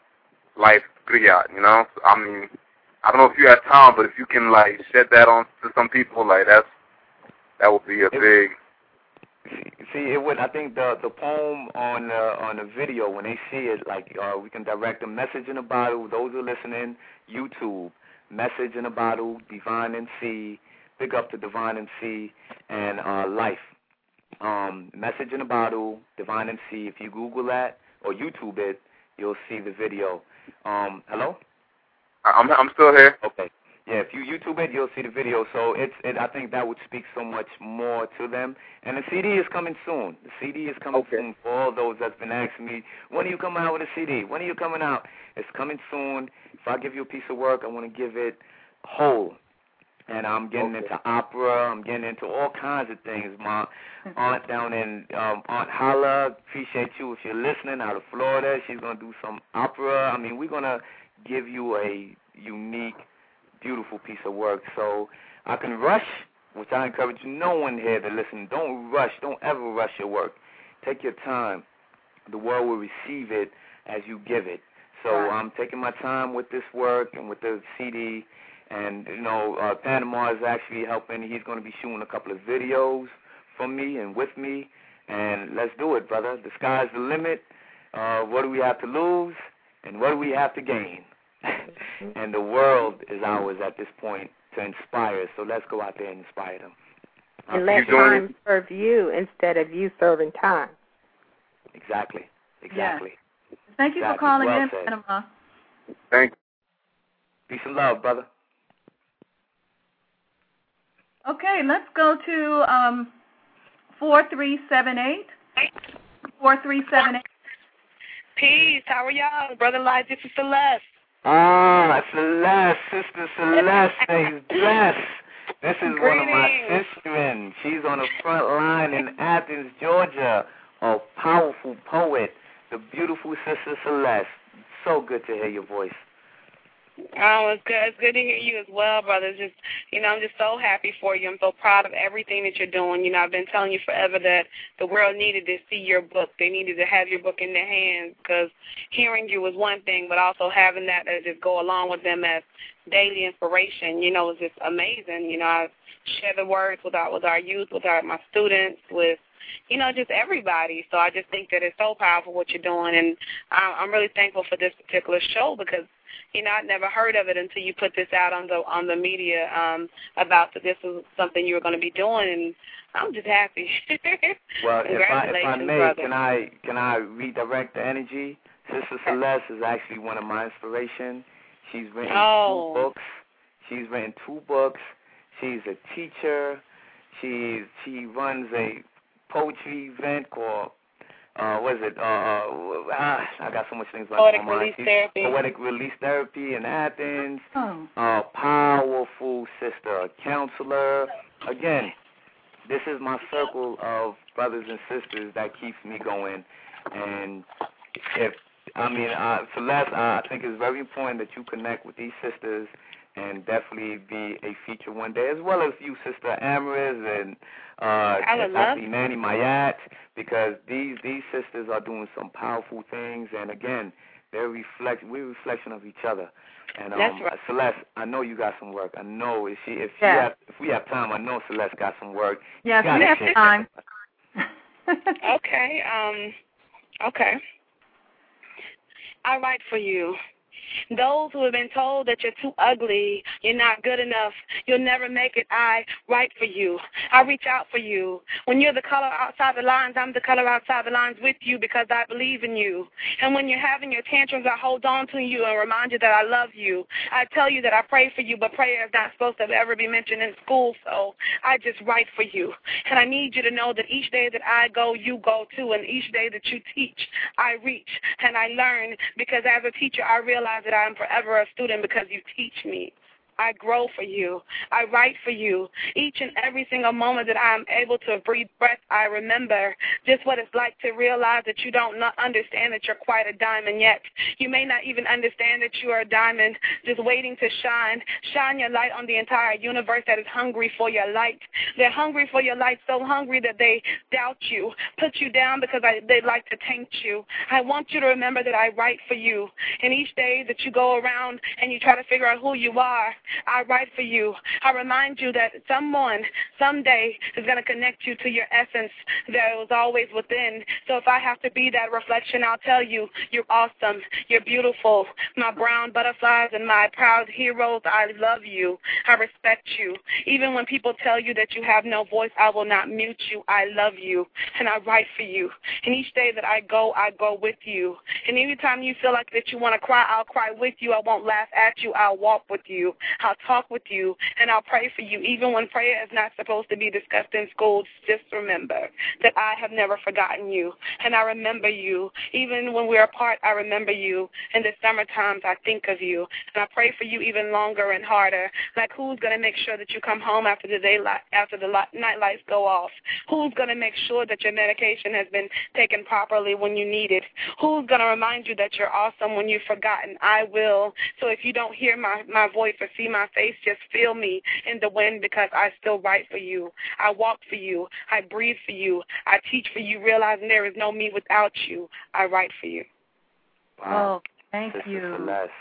life kriyat. You know, I mean, I don't know if you had time, but if you can like shed that on to some people, like that's that would be a big. See, it would. I think the the poem on the on the video when they see it, like uh, we can direct a message in a bottle. Those who are listening, YouTube, message in a bottle, divine and see, big up to divine and see, and uh, life. Um, message in a bottle, divine and see. If you Google that or YouTube it, you'll see the video. Um, hello. I'm I'm still here. Okay. Yeah, if you YouTube it, you'll see the video. So it's, it, I think that would speak so much more to them. And the CD is coming soon. The CD is coming okay. soon for all those that's been asking me, when are you coming out with a CD? When are you coming out? It's coming soon. If I give you a piece of work, I want to give it whole. And I'm getting okay. into opera. I'm getting into all kinds of things. My aunt down in um, Aunt Hala, appreciate you if you're listening out of Florida. She's gonna do some opera. I mean, we're gonna give you a unique beautiful piece of work. So I can rush, which I encourage no one here to listen. Don't rush. Don't ever rush your work. Take your time. The world will receive it as you give it. So. I'm taking my time with this work and with the CD. And you know, uh, Panama is actually helping. He's going to be shooting a couple of videos for me and with me. And let's do it, brother. The sky's the limit. Uh, what do we have to lose, and what do we have to gain? And the world is ours at this point to inspire. So let's go out there and inspire them. And let time serve you instead of you serving time. Exactly. Exactly. Thank you for calling Well in, said. Panama. Thank you. Peace and love, brother. Okay, let's go to um, 4378. 4378. Peace. How are y'all? Brother Light, this is Celeste. Ah, Celeste, Sister Celeste stays blessed. This is one of my Greetings. sisters. She's on the front line in Athens, Georgia. A powerful poet, the beautiful Sister Celeste. So good to hear your voice. Oh, it's good. It's good to hear you as well, brother. Just, you know, I'm just so happy for you. I'm so proud of everything that you're doing. You know, I've been telling you forever that the world needed to see your book. They needed to have your book in their hands because hearing you was one thing, but also having that to just go along with them as daily inspiration, you know, is just amazing. You know, I share the words with our with our youth, with our my students, with you know, just everybody. So I just think that it's so powerful what you're doing, and I'm really thankful for this particular show because you know, I'd never heard of it until you put this out on the on the media um, about that this was something you were going to be doing, and I'm just happy. Well, if I, if I may, brother. can I can I redirect the energy? Sister Celeste is actually one of my inspiration. She's written Oh. two books. She's written two books. She's a teacher. She she runs a poetry event called uh, what is it? Uh, ah, I got so much things like Poetic my mind. release therapy. Poetic release therapy in Athens. Oh. Uh, powerful sister, a counselor. Again, this is my circle of brothers and sisters that keeps me going. And if I mean, uh, Celeste, uh, I think it's very important that you connect with these sisters and definitely be a feature one day, as well as you, Sister Amaris and uh, I would and. Manny Mayat, because these these sisters are doing some powerful things, and again, they're reflect we're a reflection of each other. And um, That's right. Celeste, I know you got some work. I know if she if she Yeah. have, if we have time, I know Celeste got some work. Yes, Got we have kid. time. Okay. Um. Okay. I write for you. Those who have been told that you're too ugly, you're not good enough, you'll never make it, I write for you. I reach out for you. When you're the color outside the lines, I'm the color outside the lines with you because I believe in you. And when you're having your tantrums, I hold on to you and remind you that I love you. I tell you that I pray for you, but prayer is not supposed to ever be mentioned in school, so I just write for you. And I need you to know that each day that I go, you go too, and each day that you teach, I reach and I learn because as a teacher, I realize that I am forever a student because you teach me. I grow for you. I write for you. Each and every single moment that I'm able to breathe breath, I remember just what it's like to realize that you don't not understand that you're quite a diamond yet. You may not even understand that you are a diamond just waiting to shine. Shine your light on the entire universe that is hungry for your light. They're hungry for your light, so hungry that they doubt you, put you down because I, they like to taint you. I want you to remember that I write for you. And each day that you go around and you try to figure out who you are, I write for you. I remind you that someone someday is going to connect you to your essence that was always within. So if I have to be that reflection, I'll tell you, you're awesome. You're beautiful. My brown butterflies and my proud heroes, I love you. I respect you. Even when people tell you that you have no voice, I will not mute you. I love you. And I write for you. And each day that I go, I go with you. And anytime you feel like that you want to cry, I'll cry with you. I won't laugh at you. I'll walk with you. I'll talk with you. And I'll pray for you. Even when prayer is not supposed to be discussed in schools, just remember that I have never forgotten you. And I remember you. Even when we're apart, I remember you. In the summer times, I think of you. And I pray for you even longer and harder. Like who's going to make sure that you come home after the daylight, after the night lights go off? Who's going to make sure that your medication has been taken properly when you need it? Who's going to remind you that you're awesome when you've forgotten? I will. So if you don't hear my, my voice or see my face, just feel me in the wind because I still write for you. I walk for you. I breathe for you. I teach for you, realizing there is no me without you. I write for you. Wow. Oh, thank Sister you. Celeste.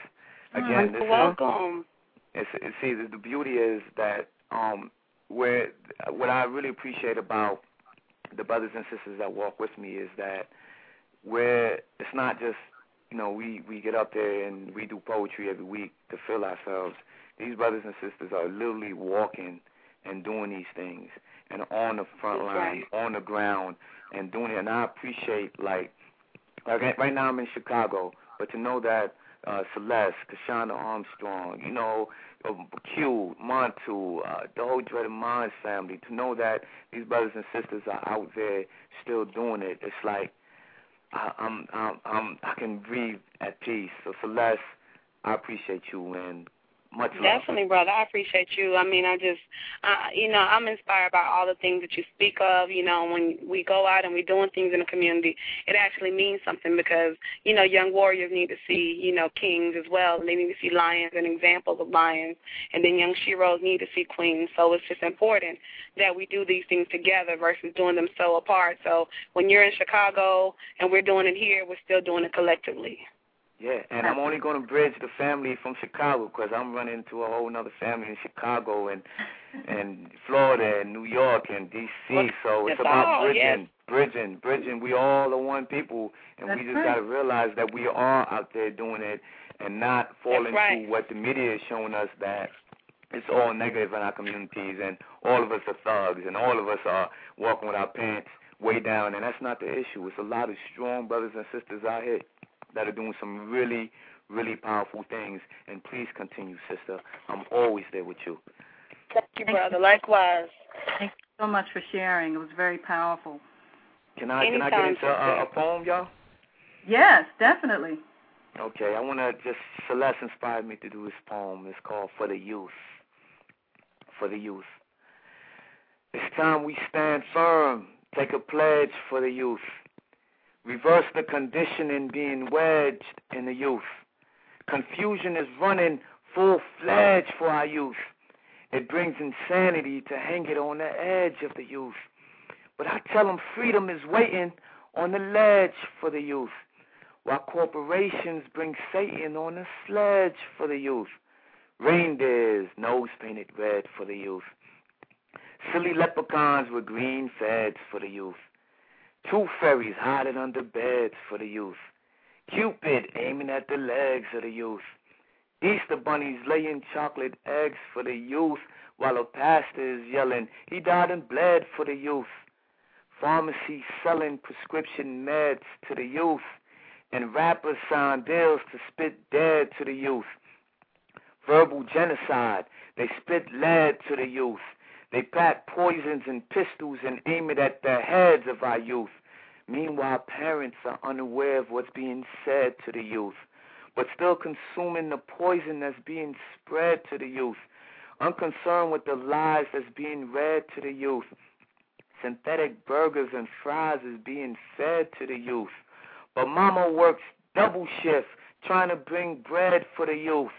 Mm, Again, this You're is welcome. It's, it's, see, the, the beauty is that um, where what I really appreciate about the brothers and sisters that walk with me is that where it's not just you know we we get up there and we do poetry every week to fill ourselves. These brothers and sisters are literally walking and doing these things and on the front line, on the ground, and doing it. And I appreciate like like right now I'm in Chicago, but to know that uh, Celeste, Kashana Armstrong, you know, um, Q, Montu, uh, the whole Dreaded Minds family, to know that these brothers and sisters are out there still doing it, it's like I, I'm, I'm, I'm, I can breathe at peace. So Celeste, I appreciate you and much. Definitely, brother. I appreciate you. I mean, I just, uh, you know, I'm inspired by all the things that you speak of. You know, when we go out and we're doing things in the community, it actually means something because, you know, young warriors need to see, you know, kings as well, and they need to see lions and examples of lions, and then young sheroes need to see queens. So it's just important that we do these things together versus doing them so apart. So when you're in Chicago and we're doing it here, we're still doing it collectively. Yeah, and I'm only going to bridge the family from Chicago because I'm running into a whole other family in Chicago and and Florida and New York and D.C. So it's That's about all, bridging, yes. bridging, bridging. We all are one people, and That's we just right. got to realize that we are out there doing it and not fall right. into what the media is showing us that it's all negative in our communities and all of us are thugs and all of us are walking with our pants way down, and that's not the issue. It's a lot of strong brothers and sisters out here that are doing some really, really powerful things. And please continue, sister. I'm always there with you. Thank you, Thank brother. Likewise. Thank you so much for sharing. It was very powerful. Can I Anytime, can I get into a, a poem, y'all? Yes, definitely. Okay, I want to just Celeste inspired me to do this poem. It's called For the Youth. For the Youth. It's time we stand firm, take a pledge for the youth. Reverse the conditioning being wedged in the youth. Confusion is running full fledged for our youth. It brings insanity to hang it on the edge of the youth. But I tell them freedom is waiting on the ledge for the youth while corporations bring Satan on a sledge for the youth. Reindeers, nose painted red for the youth. Silly leprechauns with green feds for the youth. Tooth fairies hiding under beds for the youth. Cupid aiming at the legs of the youth. Easter bunnies laying chocolate eggs for the youth while a pastor is yelling, he died and bled for the youth. Pharmacy selling prescription meds to the youth and rappers sign deals to spit dead to the youth. Verbal genocide, they spit lead to the youth. They pack poisons and pistols and aim it at the heads of our youth. Meanwhile, parents are unaware of what's being said to the youth, but still consuming the poison that's being spread to the youth, unconcerned with the lies that's being read to the youth. Synthetic burgers and fries is being fed to the youth. But mama works double shift trying to bring bread for the youth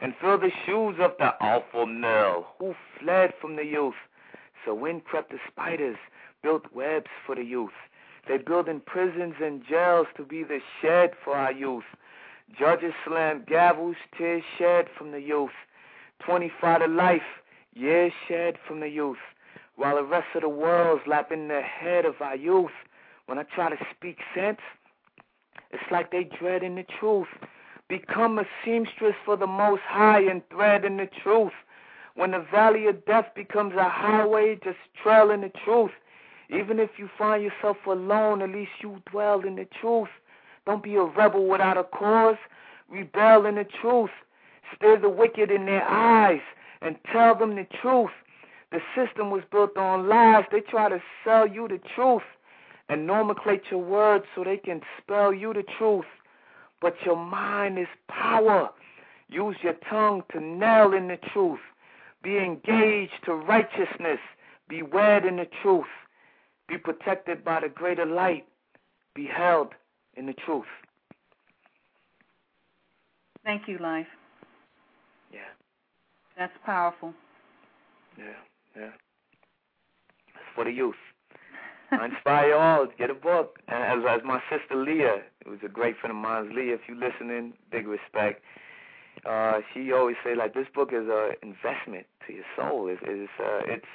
and fill the shoes of the awful male who fled from the youth. So in crept the spiders, built webs for the youth. They building prisons and jails to be the shed for our youth. Judges slam gavels, tears shed from the youth. Twenty-five to life, years shed from the youth. While the rest of the world's lapping the head of our youth. When I try to speak sense, it's like they dread in the truth. Become a seamstress for the most high and thread in the truth. When the valley of death becomes a highway, just trail in the truth. Even if you find yourself alone, at least you dwell in the truth. Don't be a rebel without a cause. Rebel in the truth. Stare the wicked in their eyes and tell them the truth. The system was built on lies. They try to sell you the truth and nomenclature words so they can spell you the truth. But your mind is power. Use your tongue to nail in the truth. Be engaged to righteousness. Be wed in the truth. Be protected by the greater light. Be held in the truth. Thank you, Life. Yeah, That's powerful. yeah, yeah. It's for the youth. I inspire you all to get a book. And as as my sister Leah, it was a great friend of mine, Leah. If you listening, big respect. Uh, she always say like this book is a investment to your soul. It's it's uh, it's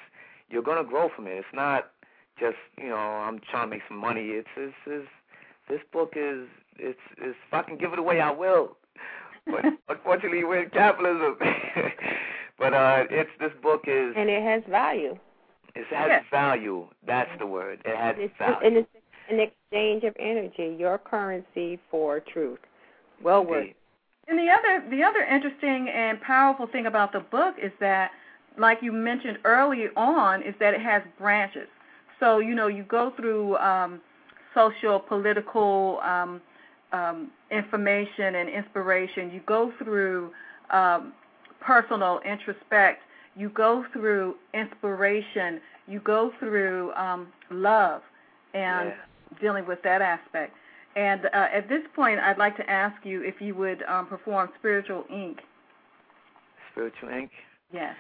you're gonna grow from it. It's not just you know I'm trying to make some money. It's it's, it's this book is it's it's if I can give it away I will. But unfortunately we're in capitalism. but uh it's this book is And it has value. It has Yeah. value. That's the word. It has It's value. and it's an exchange of energy, your currency for truth. Well worth. And the other the other interesting and powerful thing about the book is that, like you mentioned early on, is that it has branches. So you know you go through um, social, political um, um, information and inspiration. You go through um, personal introspect. You go through inspiration. You go through um, love and Yeah. dealing with that aspect. And uh, at this point, I'd like to ask you if you would um, perform Spiritual Ink. Spiritual Ink. Yes.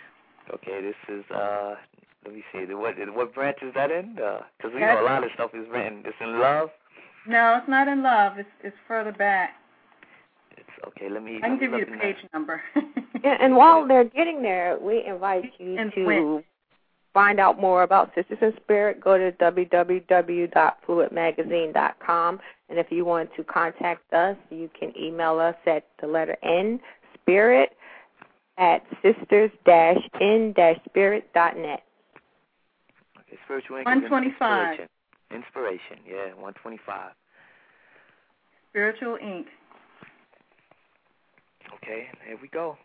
Okay, this is uh let me see. What what branch is that in? Because we know a lot of stuff is written. It's in love. No, it's not in love. It's it's further back. It's okay. Let me. I can give you the page number. Yeah, and while they're getting there, we invite you And to when? find out more about Sisters in Spirit. Go to www.fluidmagazine.com, and if you want to contact us, you can email us at the letter N Spirit at sisters-n-spirit.net. Okay, spiritual ink. is 125. Inspiration. Inspiration. Yeah, one twenty five. Spiritual Ink. Okay, here we go.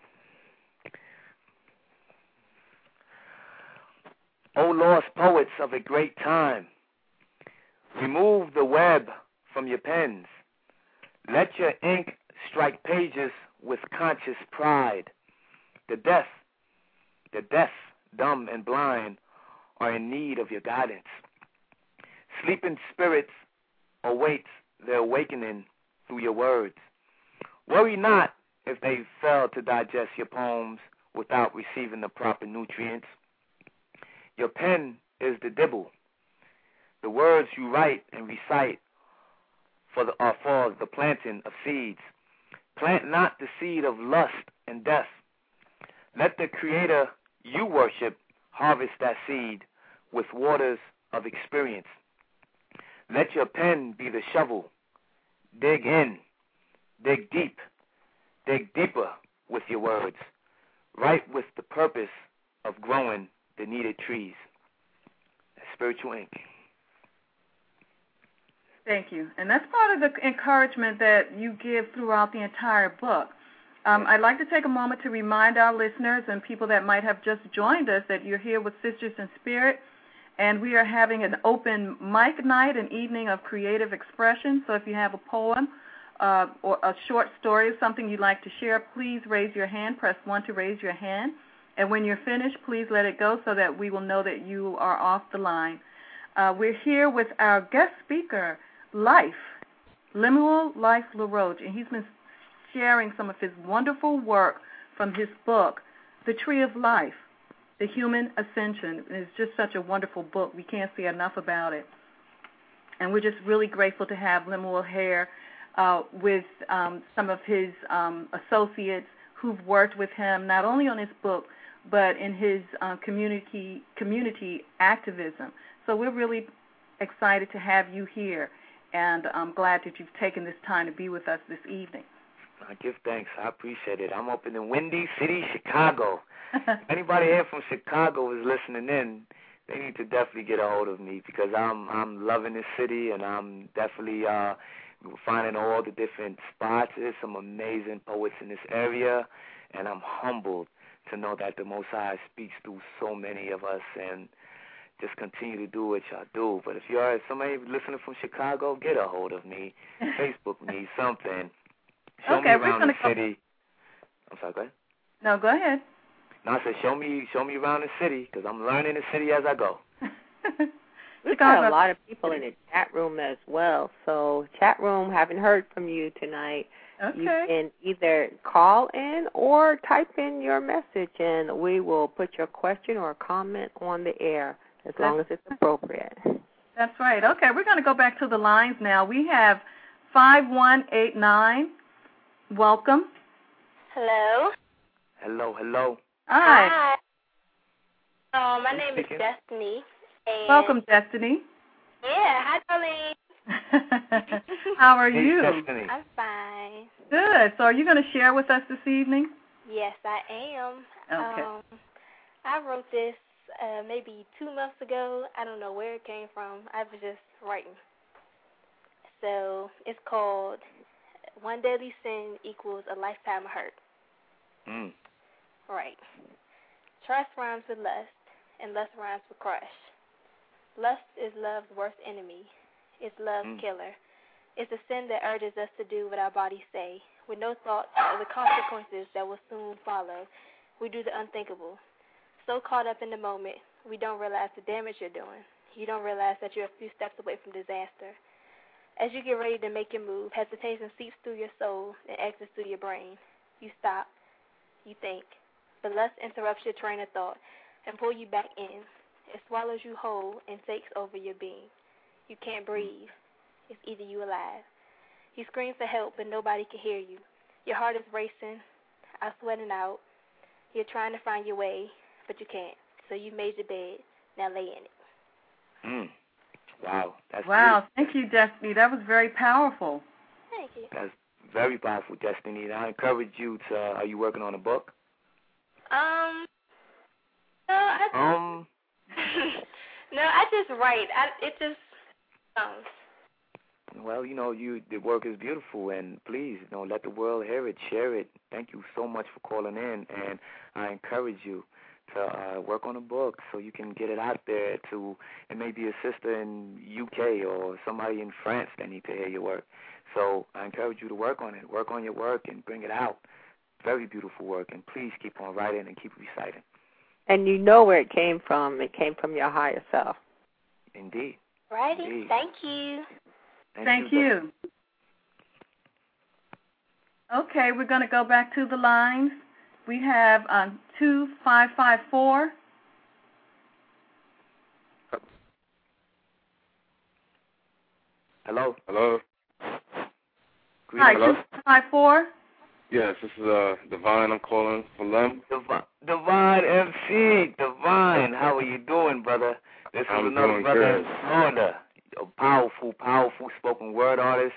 O lost poets of a great time, Remove the web from your pens. Let your ink strike pages with conscious pride. The deaf, the deaf, dumb, and blind are in need of your guidance. Sleeping spirits await their awakening through your words. Worry not if they fail to digest your poems without receiving the proper nutrients. Your pen is the dibble. The words you write and recite for the, are for the planting of seeds. Plant not the seed of lust and death. Let the Creator you worship harvest that seed with waters of experience. Let your pen be the shovel. Dig in, dig deep, dig deeper with your words. Write with the purpose of growing the needed trees. Spiritual Ink. Thank you. And that's part of the encouragement that you give throughout the entire book. Um, I'd like to take a moment to remind our listeners and people that might have just joined us that you're here with Sisters in Spirit, and we are having an open mic night, an evening of creative expression. So if you have a poem uh, or a short story, or something you'd like to share, please raise your hand. Press 1 to raise your hand. And when you're finished, please let it go so that we will know that you are off the line. Uh, we're here with our guest speaker, Life, Lemuel Life LaRoche, and he's been sharing some of his wonderful work from his book, The Tree of Life, The Human Ascension. It's just such a wonderful book. We can't say enough about it. And we're just really grateful to have Lemuel here uh, with um, some of his um, associates who've worked with him not only on his book but in his uh, community community activism. So we're really excited to have you here and I'm glad that you've taken this time to be with us this evening. I give thanks. I appreciate it. I'm up in the Windy City, Chicago. Anybody here from Chicago is listening in. They need to definitely get a hold of me because I'm I'm loving this city and I'm definitely uh finding all the different spots. There's some amazing poets in this area, and I'm humbled to know that the Most High speaks through so many of us and just continue to do what y'all do. But if you are somebody listening from Chicago, get a hold of me, Facebook me, something. Show okay, me around we're the gonna city. I'm sorry, go ahead. No, go ahead. No, I said show me, show me around the city because I'm learning the city as I go. We've got a lot of people in the chat room as well. So, chat room, haven't heard from you tonight. Okay. You can either call in or type in your message, and we will put your question or comment on the air as long as it's appropriate. That's right. Okay, we're going to go back to the lines now. We have 5189. Welcome. Hello. Hello, hello. Hi. Hi. Um, my name is Destiny. And Welcome, Destiny. Yeah. Hi, Darlene. How are Hey, you? Destiny. I'm fine. Good. So, are you going to share with us this evening? Yes, I am. Okay. Um, I wrote this uh, maybe two months ago. I don't know where it came from. I was just writing. So it's called One Deadly Sin Equals a Lifetime of Hurt. Mm. Right. Trust rhymes with lust, and lust rhymes with crush. Lust is love's worst enemy. It's love Mm. killer. It's a sin that urges us to do what our bodies say, with no thought of the consequences that will soon follow. We do the unthinkable. So caught up in the moment, we don't realize the damage you're doing. You don't realize that you're a few steps away from disaster. As you get ready to make your move, hesitation seeps through your soul and exits through your brain. You stop, you think, but lust interrupts your train of thought and pull you back in. It swallows you whole and takes over your being. You can't breathe. It's either you alive. You scream for help, but nobody can hear you. Your heart is racing, I'm sweating out. You're trying to find your way, but you can't. So you made your bed. Now lay in it. Mm. Wow. That's Wow. Thank you, Destiny. That was very powerful. Thank you. That's very powerful, Destiny. And I encourage you to. Uh, are you working on a book? Um, no, I Um. no, I just write. I it just comes. Well, you know, you the work is beautiful, and please, you know, let the world hear it, share it. Thank you so much for calling in, and I encourage you to uh, work on a book so you can get it out there to it may be a sister in UK or somebody in France that need to hear your work. So I encourage you to work on it. Work on your work and bring it out. Very beautiful work and please keep on writing and keep reciting. And you know where it came from. It came from your higher self. Indeed. Righty. Indeed. Thank you. Thank, Thank you. you. Okay, we're going to go back to the lines. We have um, 2554. Hello. Hello. Hi, Hello. 254. Yes, this is uh Divine. I'm calling from them. Divine, Divine MC, Divine, how are you doing, brother? This is I'm another brother in Florida, a powerful, powerful spoken word artist,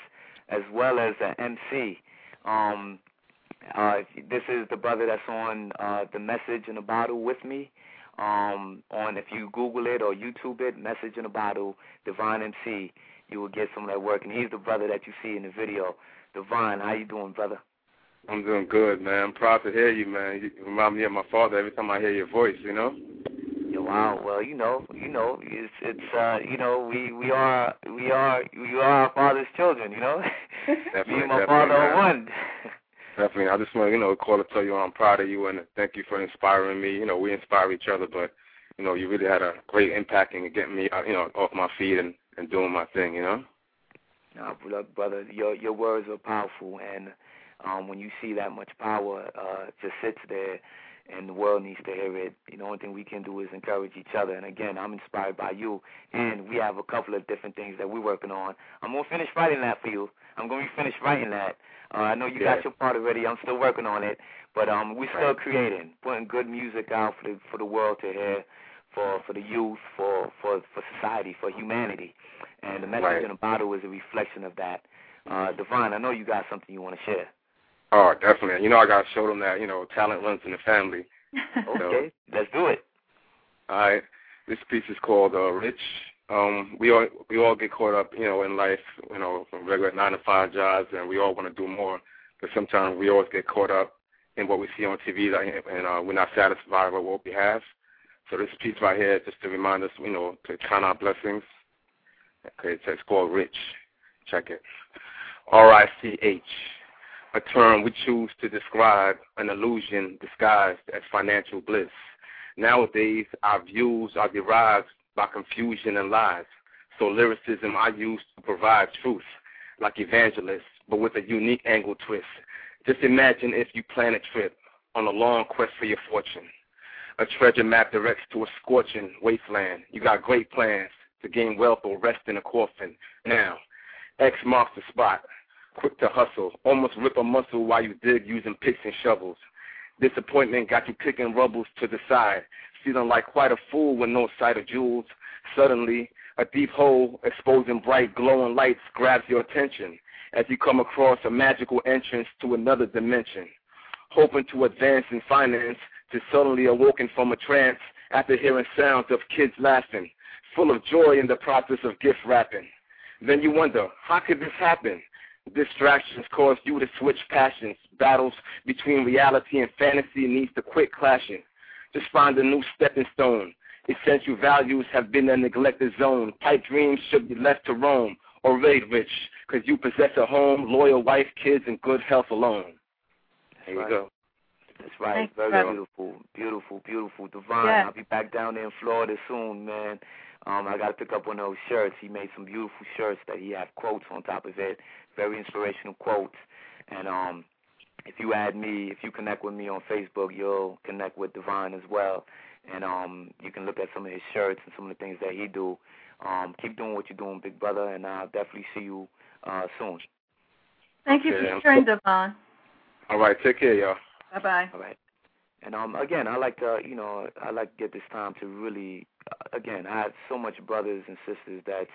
as well as an MC. Um, uh, this is the brother that's on uh, the message in a bottle with me. Um, on if you Google it or YouTube it, message in a bottle, Divine MC, you will get some of that work. And he's the brother that you see in the video. Divine, how you doing, brother? I'm doing good, man. I'm proud to hear you, man. You remind me of my father every time I hear your voice. You know. Wow. Well, you know, you know, it's it's uh, you know, we we are we are we are our father's children. You know, Definitely, me and my father are one. Definitely. I just want to, you know, call to tell you I'm proud of you and thank you for inspiring me. You know, we inspire each other, but you know, you really had a great impact in getting me, uh, you know, off my feet and and doing my thing. You know. No, look, brother, your your words are powerful, and um, when you see that much power uh, just sits there, and the world needs to hear it, you know, the only thing we can do is encourage each other. And again, I'm inspired by you, and we have a couple of different things that we're working on. I'm gonna finish writing that for you. I'm gonna be finished writing that. Uh, I know you Yeah. got your part already. I'm still working on it, but um, we're still creating, putting good music out for the for the world to hear, for for the youth, for for for society, for humanity. And the message Right. in a bottle is a reflection of that. Uh, Divine, I know you got something you want to share. Oh, definitely. You know, I gotta show them that you know talent runs in the family. Okay, let's do it. All right. This piece is called uh, Rich. Um, we all we all get caught up, you know, in life, you know, from regular nine to five jobs, and we all want to do more. But sometimes we always get caught up in what we see on TV, like, and uh, we're not satisfied with what we have. So this piece right here, just to remind us, you know, to count our blessings. Okay, it's, it's called Rich. Check it. R-I-C-H, a term we choose to describe an illusion disguised as financial bliss. Nowadays, our views are derived by confusion and lies. So lyricism I use to provide truth, like evangelists, but with a unique angle twist. Just imagine if you plan a trip on a long quest for your fortune. A treasure map directs to a scorching wasteland. You got great plans to gain wealth or rest in a coffin. Now, X marks the spot. Quick to hustle, almost rip a muscle while you dig using picks and shovels. Disappointment got you kicking rubbles to the side, feeling like quite a fool with no sight of jewels. Suddenly, a deep hole exposing bright glowing lights grabs your attention as you come across a magical entrance to another dimension. Hoping to advance in finance, to suddenly awoken from a trance after hearing sounds of kids laughing, full of joy in the process of gift wrapping. Then you wonder, how could this happen? Distractions cause you to switch passions. Battles between reality and fantasy needs to quit clashing. Just find a new stepping stone. Essential values have been a neglected zone. Pipe dreams should be left to roam or raid rich, because you possess a home, loyal wife, kids, and good health alone. There you go. That's right. Thanks, Very brother. beautiful, beautiful, beautiful. Divine. Yes. I'll be back down there in Florida soon, man. Um, I got to pick up one of those shirts. He made some beautiful shirts that he had quotes on top of it, very inspirational quotes. And um, if you add me, if you connect with me on Facebook, you'll connect with Divine as well. And um, you can look at some of his shirts and some of the things that he do. Um, keep doing what you're doing, big brother, and I'll definitely see you uh, soon. Thank you Okay, for I'm sharing, Devon. All right, take care, y'all. Bye bye. All right. And um, again, I like to, you know, I like to get this time to really, uh, again, I have so much brothers and sisters that's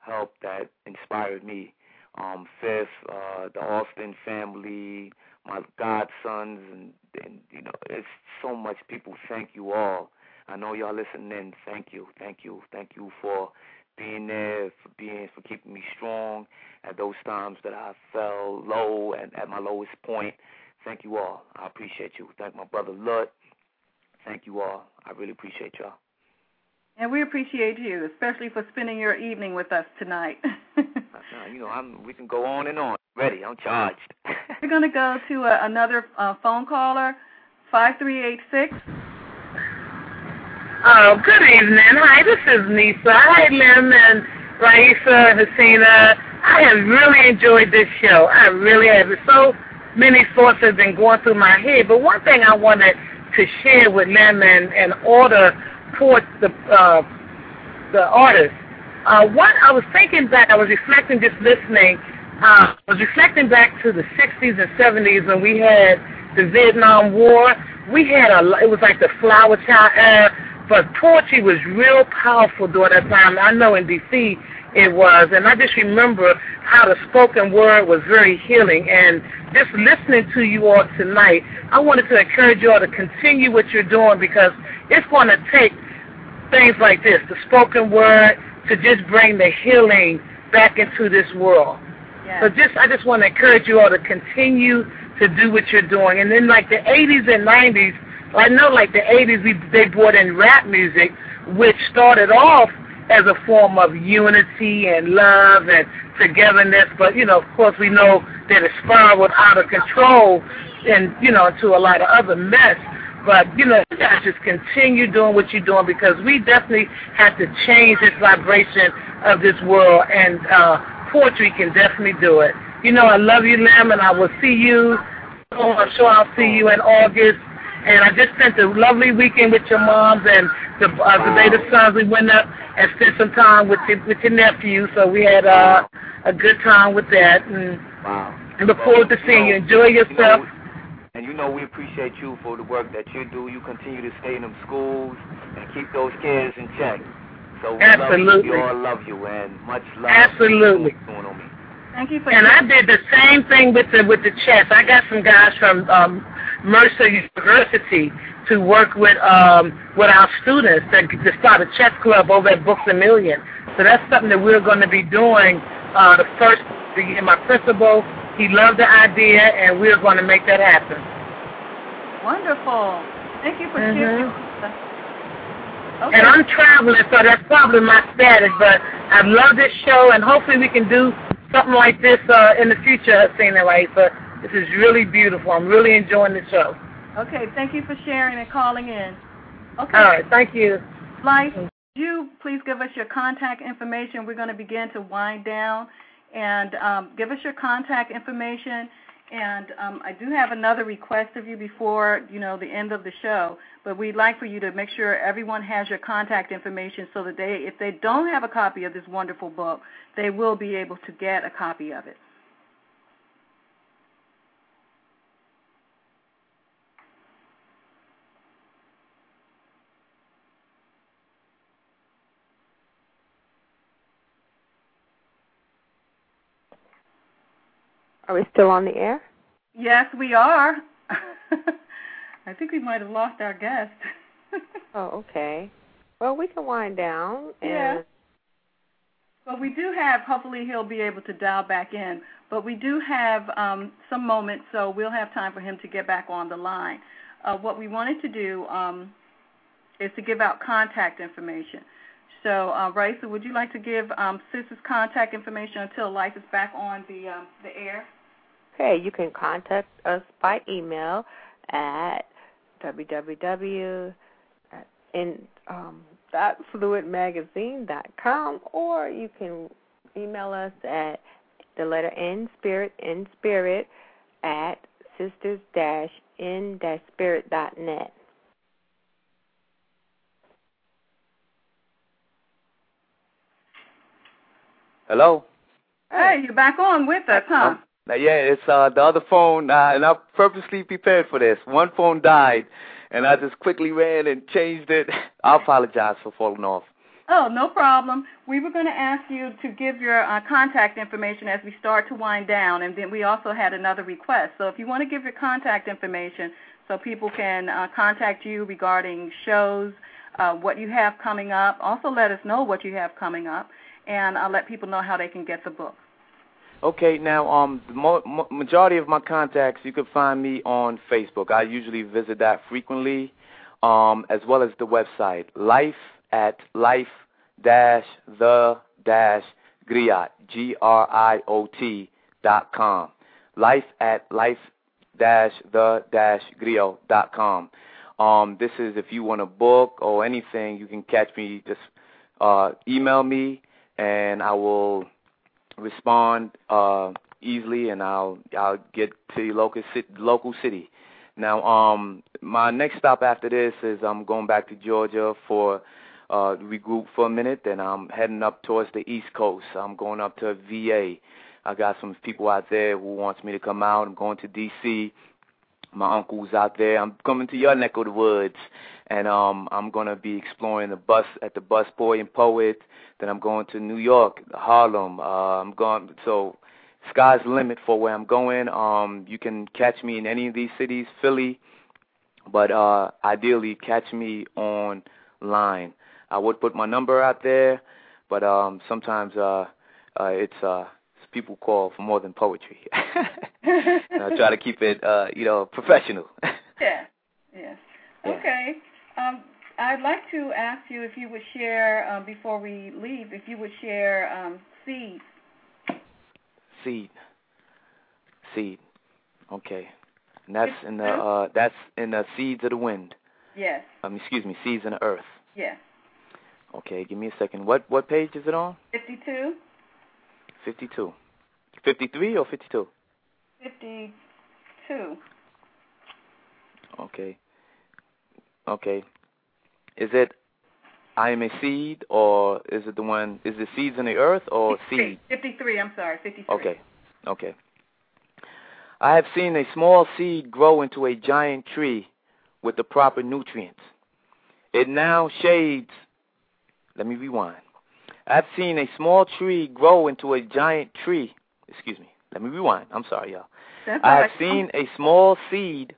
helped, that inspired me. Um, Fifth, uh, the Austin family, my godsons, and, and you know, it's so much people. Thank you all. I know y'all listening. Thank you, thank you, thank you for being there, for being, for keeping me strong at those times that I fell low and at my lowest point. Thank you all. I appreciate you. Thank my brother Lut. thank you all. I really appreciate y'all. And we appreciate you, especially for spending your evening with us tonight. you know, I'm. We can go on and on. Ready? I'm charged. We're going to go to uh, another uh, phone caller, five three eight six. Oh, good evening. Hi, this is Nisa. Hi, Lim and Raisa, Hasina. I have really enjoyed this show. I really have. So many thoughts have been going through my head, but one thing I wanted to share with Lim and, and order towards the uh, the artist. Uh, what I was thinking back, I was reflecting, just listening. Uh, I was reflecting back to the 60s and 70s when we had the Vietnam War. We had a, it was like the flower child era, but poetry was real powerful during that time. I know in D.C. it was, and I just remember how the spoken word was very healing. And just listening to you all tonight, I wanted to encourage you all to continue what you're doing because it's going to take things like this, the spoken word, to just bring the healing back into this world. Yes. So just I just want to encourage you all to continue to do what you're doing. And then like the 80s and 90s, I know like the 80s we they brought in rap music, which started off as a form of unity and love and togetherness. But you know, of course, we know that it spiraled out of control and you know into a lot of other mess. But you know, you guys just continue doing what you're doing because we definitely have to change this vibration of this world, and uh, poetry can definitely do it. You know, I love you, Lim, and I will see you. Oh, I'm sure I'll see you in August. And I just spent a lovely weekend with your moms and the uh, the day the sons. We went up and spent some time with your, with your nephew, so we had uh, a good time with that. And, wow. and look forward to seeing you. Enjoy yourself. You know, and you know we appreciate you for the work that you do. You continue to stay in them schools and keep those kids in check. So we Absolutely. love you. We all love you and much love. Absolutely. Going on me. Thank you for And I did the same thing with the with the chess. I got some guys from um, Mercer University to work with um, with our students to, to start a chess club over at Books a Million. So that's something that we're going to be doing uh, the first the year. My principal, he loved the idea, and we're going to make that happen. Wonderful. Thank you for Mhm. sharing. Okay. And I'm traveling, so that's probably my status. But I love this show, and hopefully we can do something like this uh, in the future, Hasina but This is really beautiful. I'm really enjoying the show. Okay, thank you for sharing and calling in. Okay. All right, thank you. Life, would you please give us your contact information? We're going to begin to wind down, and um, give us your contact information. And um, I do have another request of you before you know the end of the show, but we'd like for you to make sure everyone has your contact information so that they, if they don't have a copy of this wonderful book, they will be able to get a copy of it. Are we still on the air? Yes, we are. I think we might have lost our guest. Oh, okay. Well, we can wind down. And Yeah. But we do have, hopefully he'll be able to dial back in, but we do have um, some moments, so we'll have time for him to get back on the line. Uh, what we wanted to do um, is to give out contact information. So, uh, Raisa, would you like to give um, Sis's contact information until Life is back on the um, the air? Okay, you can contact us by email at www in um, dot fluidmagazine.com or you can email us at the letter N spirit in spirit at sisters dash in dash spirit dot net. Hello. Hey, you're back on with us, huh? Um, now, yeah, it's uh, the other phone, uh, and I purposely prepared for this. One phone died, and I just quickly ran and changed it. I apologize for falling off. Oh, no problem. We were going to ask you to give your uh, contact information as we start to wind down, and then we also had another request. So if you want to give your contact information so people can uh, contact you regarding shows, uh, what you have coming up, also let us know what you have coming up, and uh, let people know how they can get the book. Okay, now um, the mo- majority of my contacts you can find me on Facebook. I usually visit that frequently. um, as well as the website life at life dash the dash griot g r i o t dot com. Life at life dash the dash griot dot com. Um, this is if you want a book or anything, you can catch me. Just uh, email me, and I will respond uh, easily, and I'll I'll get to your local city, local city. Now, um, my next stop after this is I'm going back to Georgia for uh, regroup for a minute, and I'm heading up towards the East Coast. I'm going up to VA. I got some people out there who wants me to come out. I'm going to D.C. My uncle's out there. I'm coming to your neck of the woods, and um, I'm gonna be exploring the bus at the Bus Boy and Poet. Then I'm going to New York, Harlem. Uh, I'm going so sky's the limit for where I'm going. Um, you can catch me in any of these cities, Philly, but uh, ideally catch me online. I would put my number out there, but um, sometimes uh, uh, it's uh, people call for more than poetry. I try to keep it, uh, you know, professional. yeah. Yes. Okay. Um, I'd like to ask you if you would share um, before we leave, if you would share um, seed. Seed. Seed. Okay. And that's in the uh, that's in the seeds of the wind. Yes. Um, excuse me, seeds in the earth. Yes. Okay, give me a second. What what page is it on? Fifty two. Fifty two. 53 or 52? 52. Okay. Okay. Is it I am a seed, or is it the one? Is it seeds in the earth or 53, seed? Fifty-three. I'm sorry, fifty-three. Okay, okay. I have seen a small seed grow into a giant tree with the proper nutrients. It now shades. Let me rewind. I've seen a small tree grow into a giant tree Excuse me. Let me rewind. I'm sorry, y'all. That's I have right. seen a small seed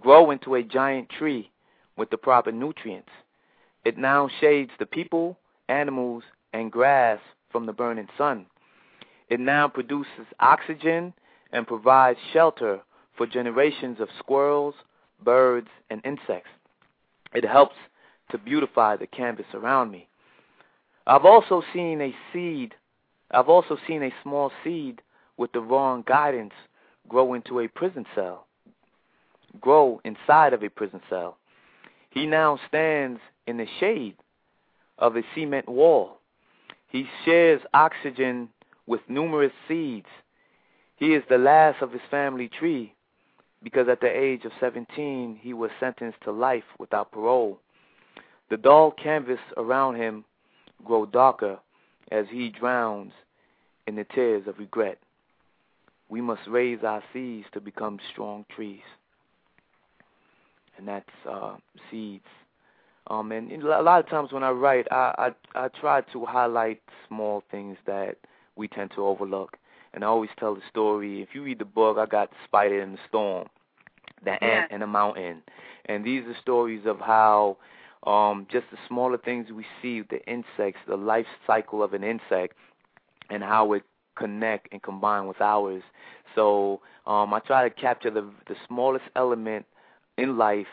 grow into a giant tree with the proper nutrients. It now shades the people, animals, and grass from the burning sun. It now produces oxygen and provides shelter for generations of squirrels, birds, and insects. It helps to beautify the canvas around me. I've also seen a seed, I've also seen a small seed with the wrong guidance grow into a prison cell, grow inside of a prison cell. He now stands in the shade of a cement wall. He shares oxygen with numerous seeds. He is the last of his family tree because at the age of 17 he was sentenced to life without parole. The dull canvas around him grow darker as he drowns in the tears of regret. We must raise our seeds to become strong trees. And that's uh, seeds. Um, and a lot of times when I write, I, I I try to highlight small things that we tend to overlook. And I always tell the story. If you read the book, I got the spider in the storm, the Yeah. ant in the mountain, and these are stories of how um, just the smaller things we see, the insects, the life cycle of an insect, and how it connect and combine with ours. So um, I try to capture the the smallest element in life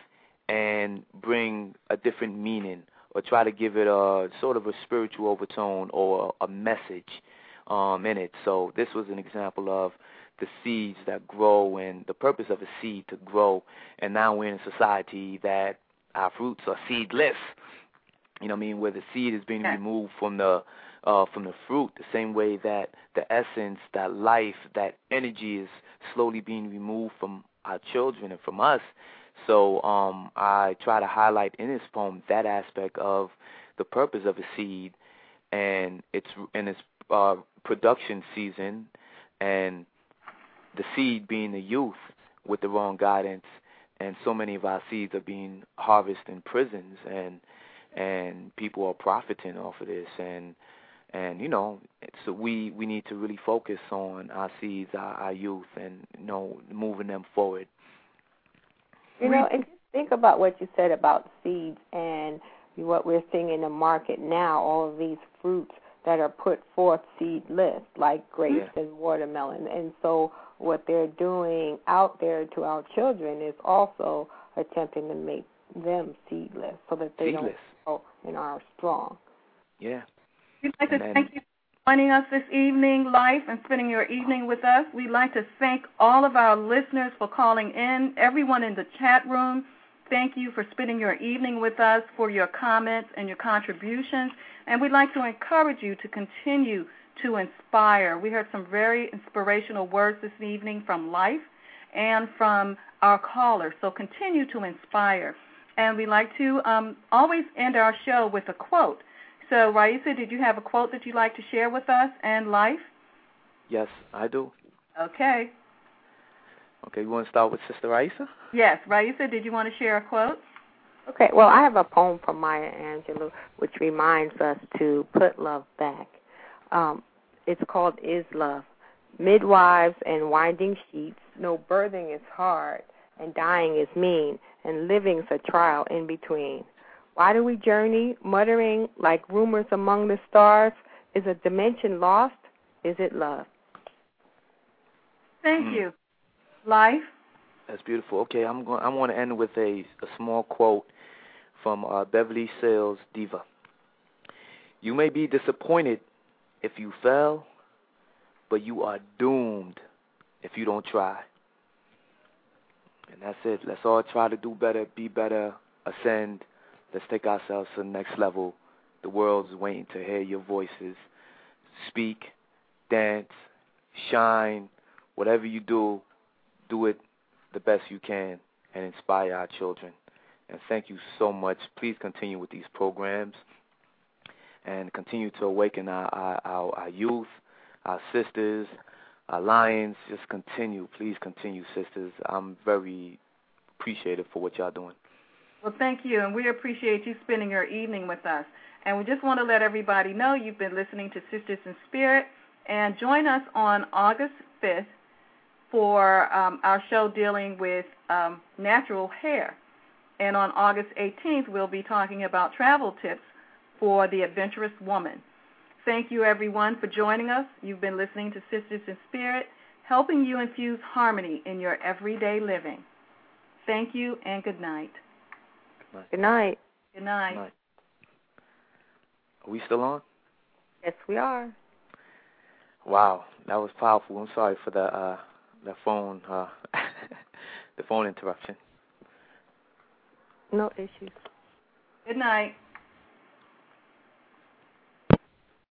and bring a different meaning, or try to give it a sort of a spiritual overtone or a message um, in it. So this was an example of the seeds that grow and the purpose of a seed to grow. And now we're in a society that our fruits are seedless. You know what I mean? Where the seed is being removed from the uh, from the fruit, the same way that the essence, that life, that energy is slowly being removed from our children and from us. So um, I try to highlight in this poem that aspect of the purpose of a seed and its and its uh, production season, and the seed being the youth with the wrong guidance, and so many of our seeds are being harvested in prisons, and and people are profiting off of this, and and you know, so we we need to really focus on our seeds, our, our youth, and you know, moving them forward. You know, and just think about what you said about seeds and what we're seeing in the market now, all of these fruits that are put forth seedless, like grapes and watermelon. And so what they're doing out there to our children is also attempting to make them seedless so that they Seedless. don't grow and are strong. Yeah. We'd like to And thank you for joining us this evening, Life, and spending your evening with us. We'd like to thank all of our listeners for calling in, everyone in the chat room. Thank you for spending your evening with us, for your comments and your contributions. And we'd like to encourage you to continue to inspire. We heard some very inspirational words this evening from Life and from our callers. So continue to inspire. And we like to um, always end our show with a quote. So, Raisa, did you have a quote that you'd like to share with us and Life? Yes, I do. Okay. Okay, you want to start with Sister Raisa? Yes, Raisa, did you want to share a quote? Okay, well, I have a poem from Maya Angelou which reminds us to put love back. Um, it's called Is Love. Midwives and winding sheets, no birthing is hard, and dying is mean, and living's a trial in between. Why do we journey, muttering like rumors among the stars? Is a dimension lost? Is it love? Thank Mm. you. Life? That's beautiful. Okay, I'm going. I want to end with a a small quote from uh, Beverly Sills Diva. You may be disappointed if you fail, but you are doomed if you don't try. And that's it. Let's all try to do better, be better, ascend. Let's take ourselves to the next level. The world's waiting to hear your voices. Speak, dance, shine, whatever you do, do it the best you can and inspire our children. And thank you so much. Please continue with these programs and continue to awaken our, our, our, our youth, our sisters, our lions. Just continue. Please continue, sisters. I'm very appreciative for what y'all doing. Well, thank you, and we appreciate you spending your evening with us. And we just want to let everybody know you've been listening to Sisters in Spirit, and join us on August 5th for um, our show dealing with um, natural hair. And on August 18th, we'll be talking about travel tips for the adventurous woman. Thank you, everyone, for joining us. You've been listening to Sisters in Spirit, helping you infuse harmony in your everyday living. Thank you, and good night. Good night. Good night. Night. Are we still on? Yes, we are. Wow, that was powerful. I'm sorry for the uh the phone uh the phone interruption. No issues. Good night.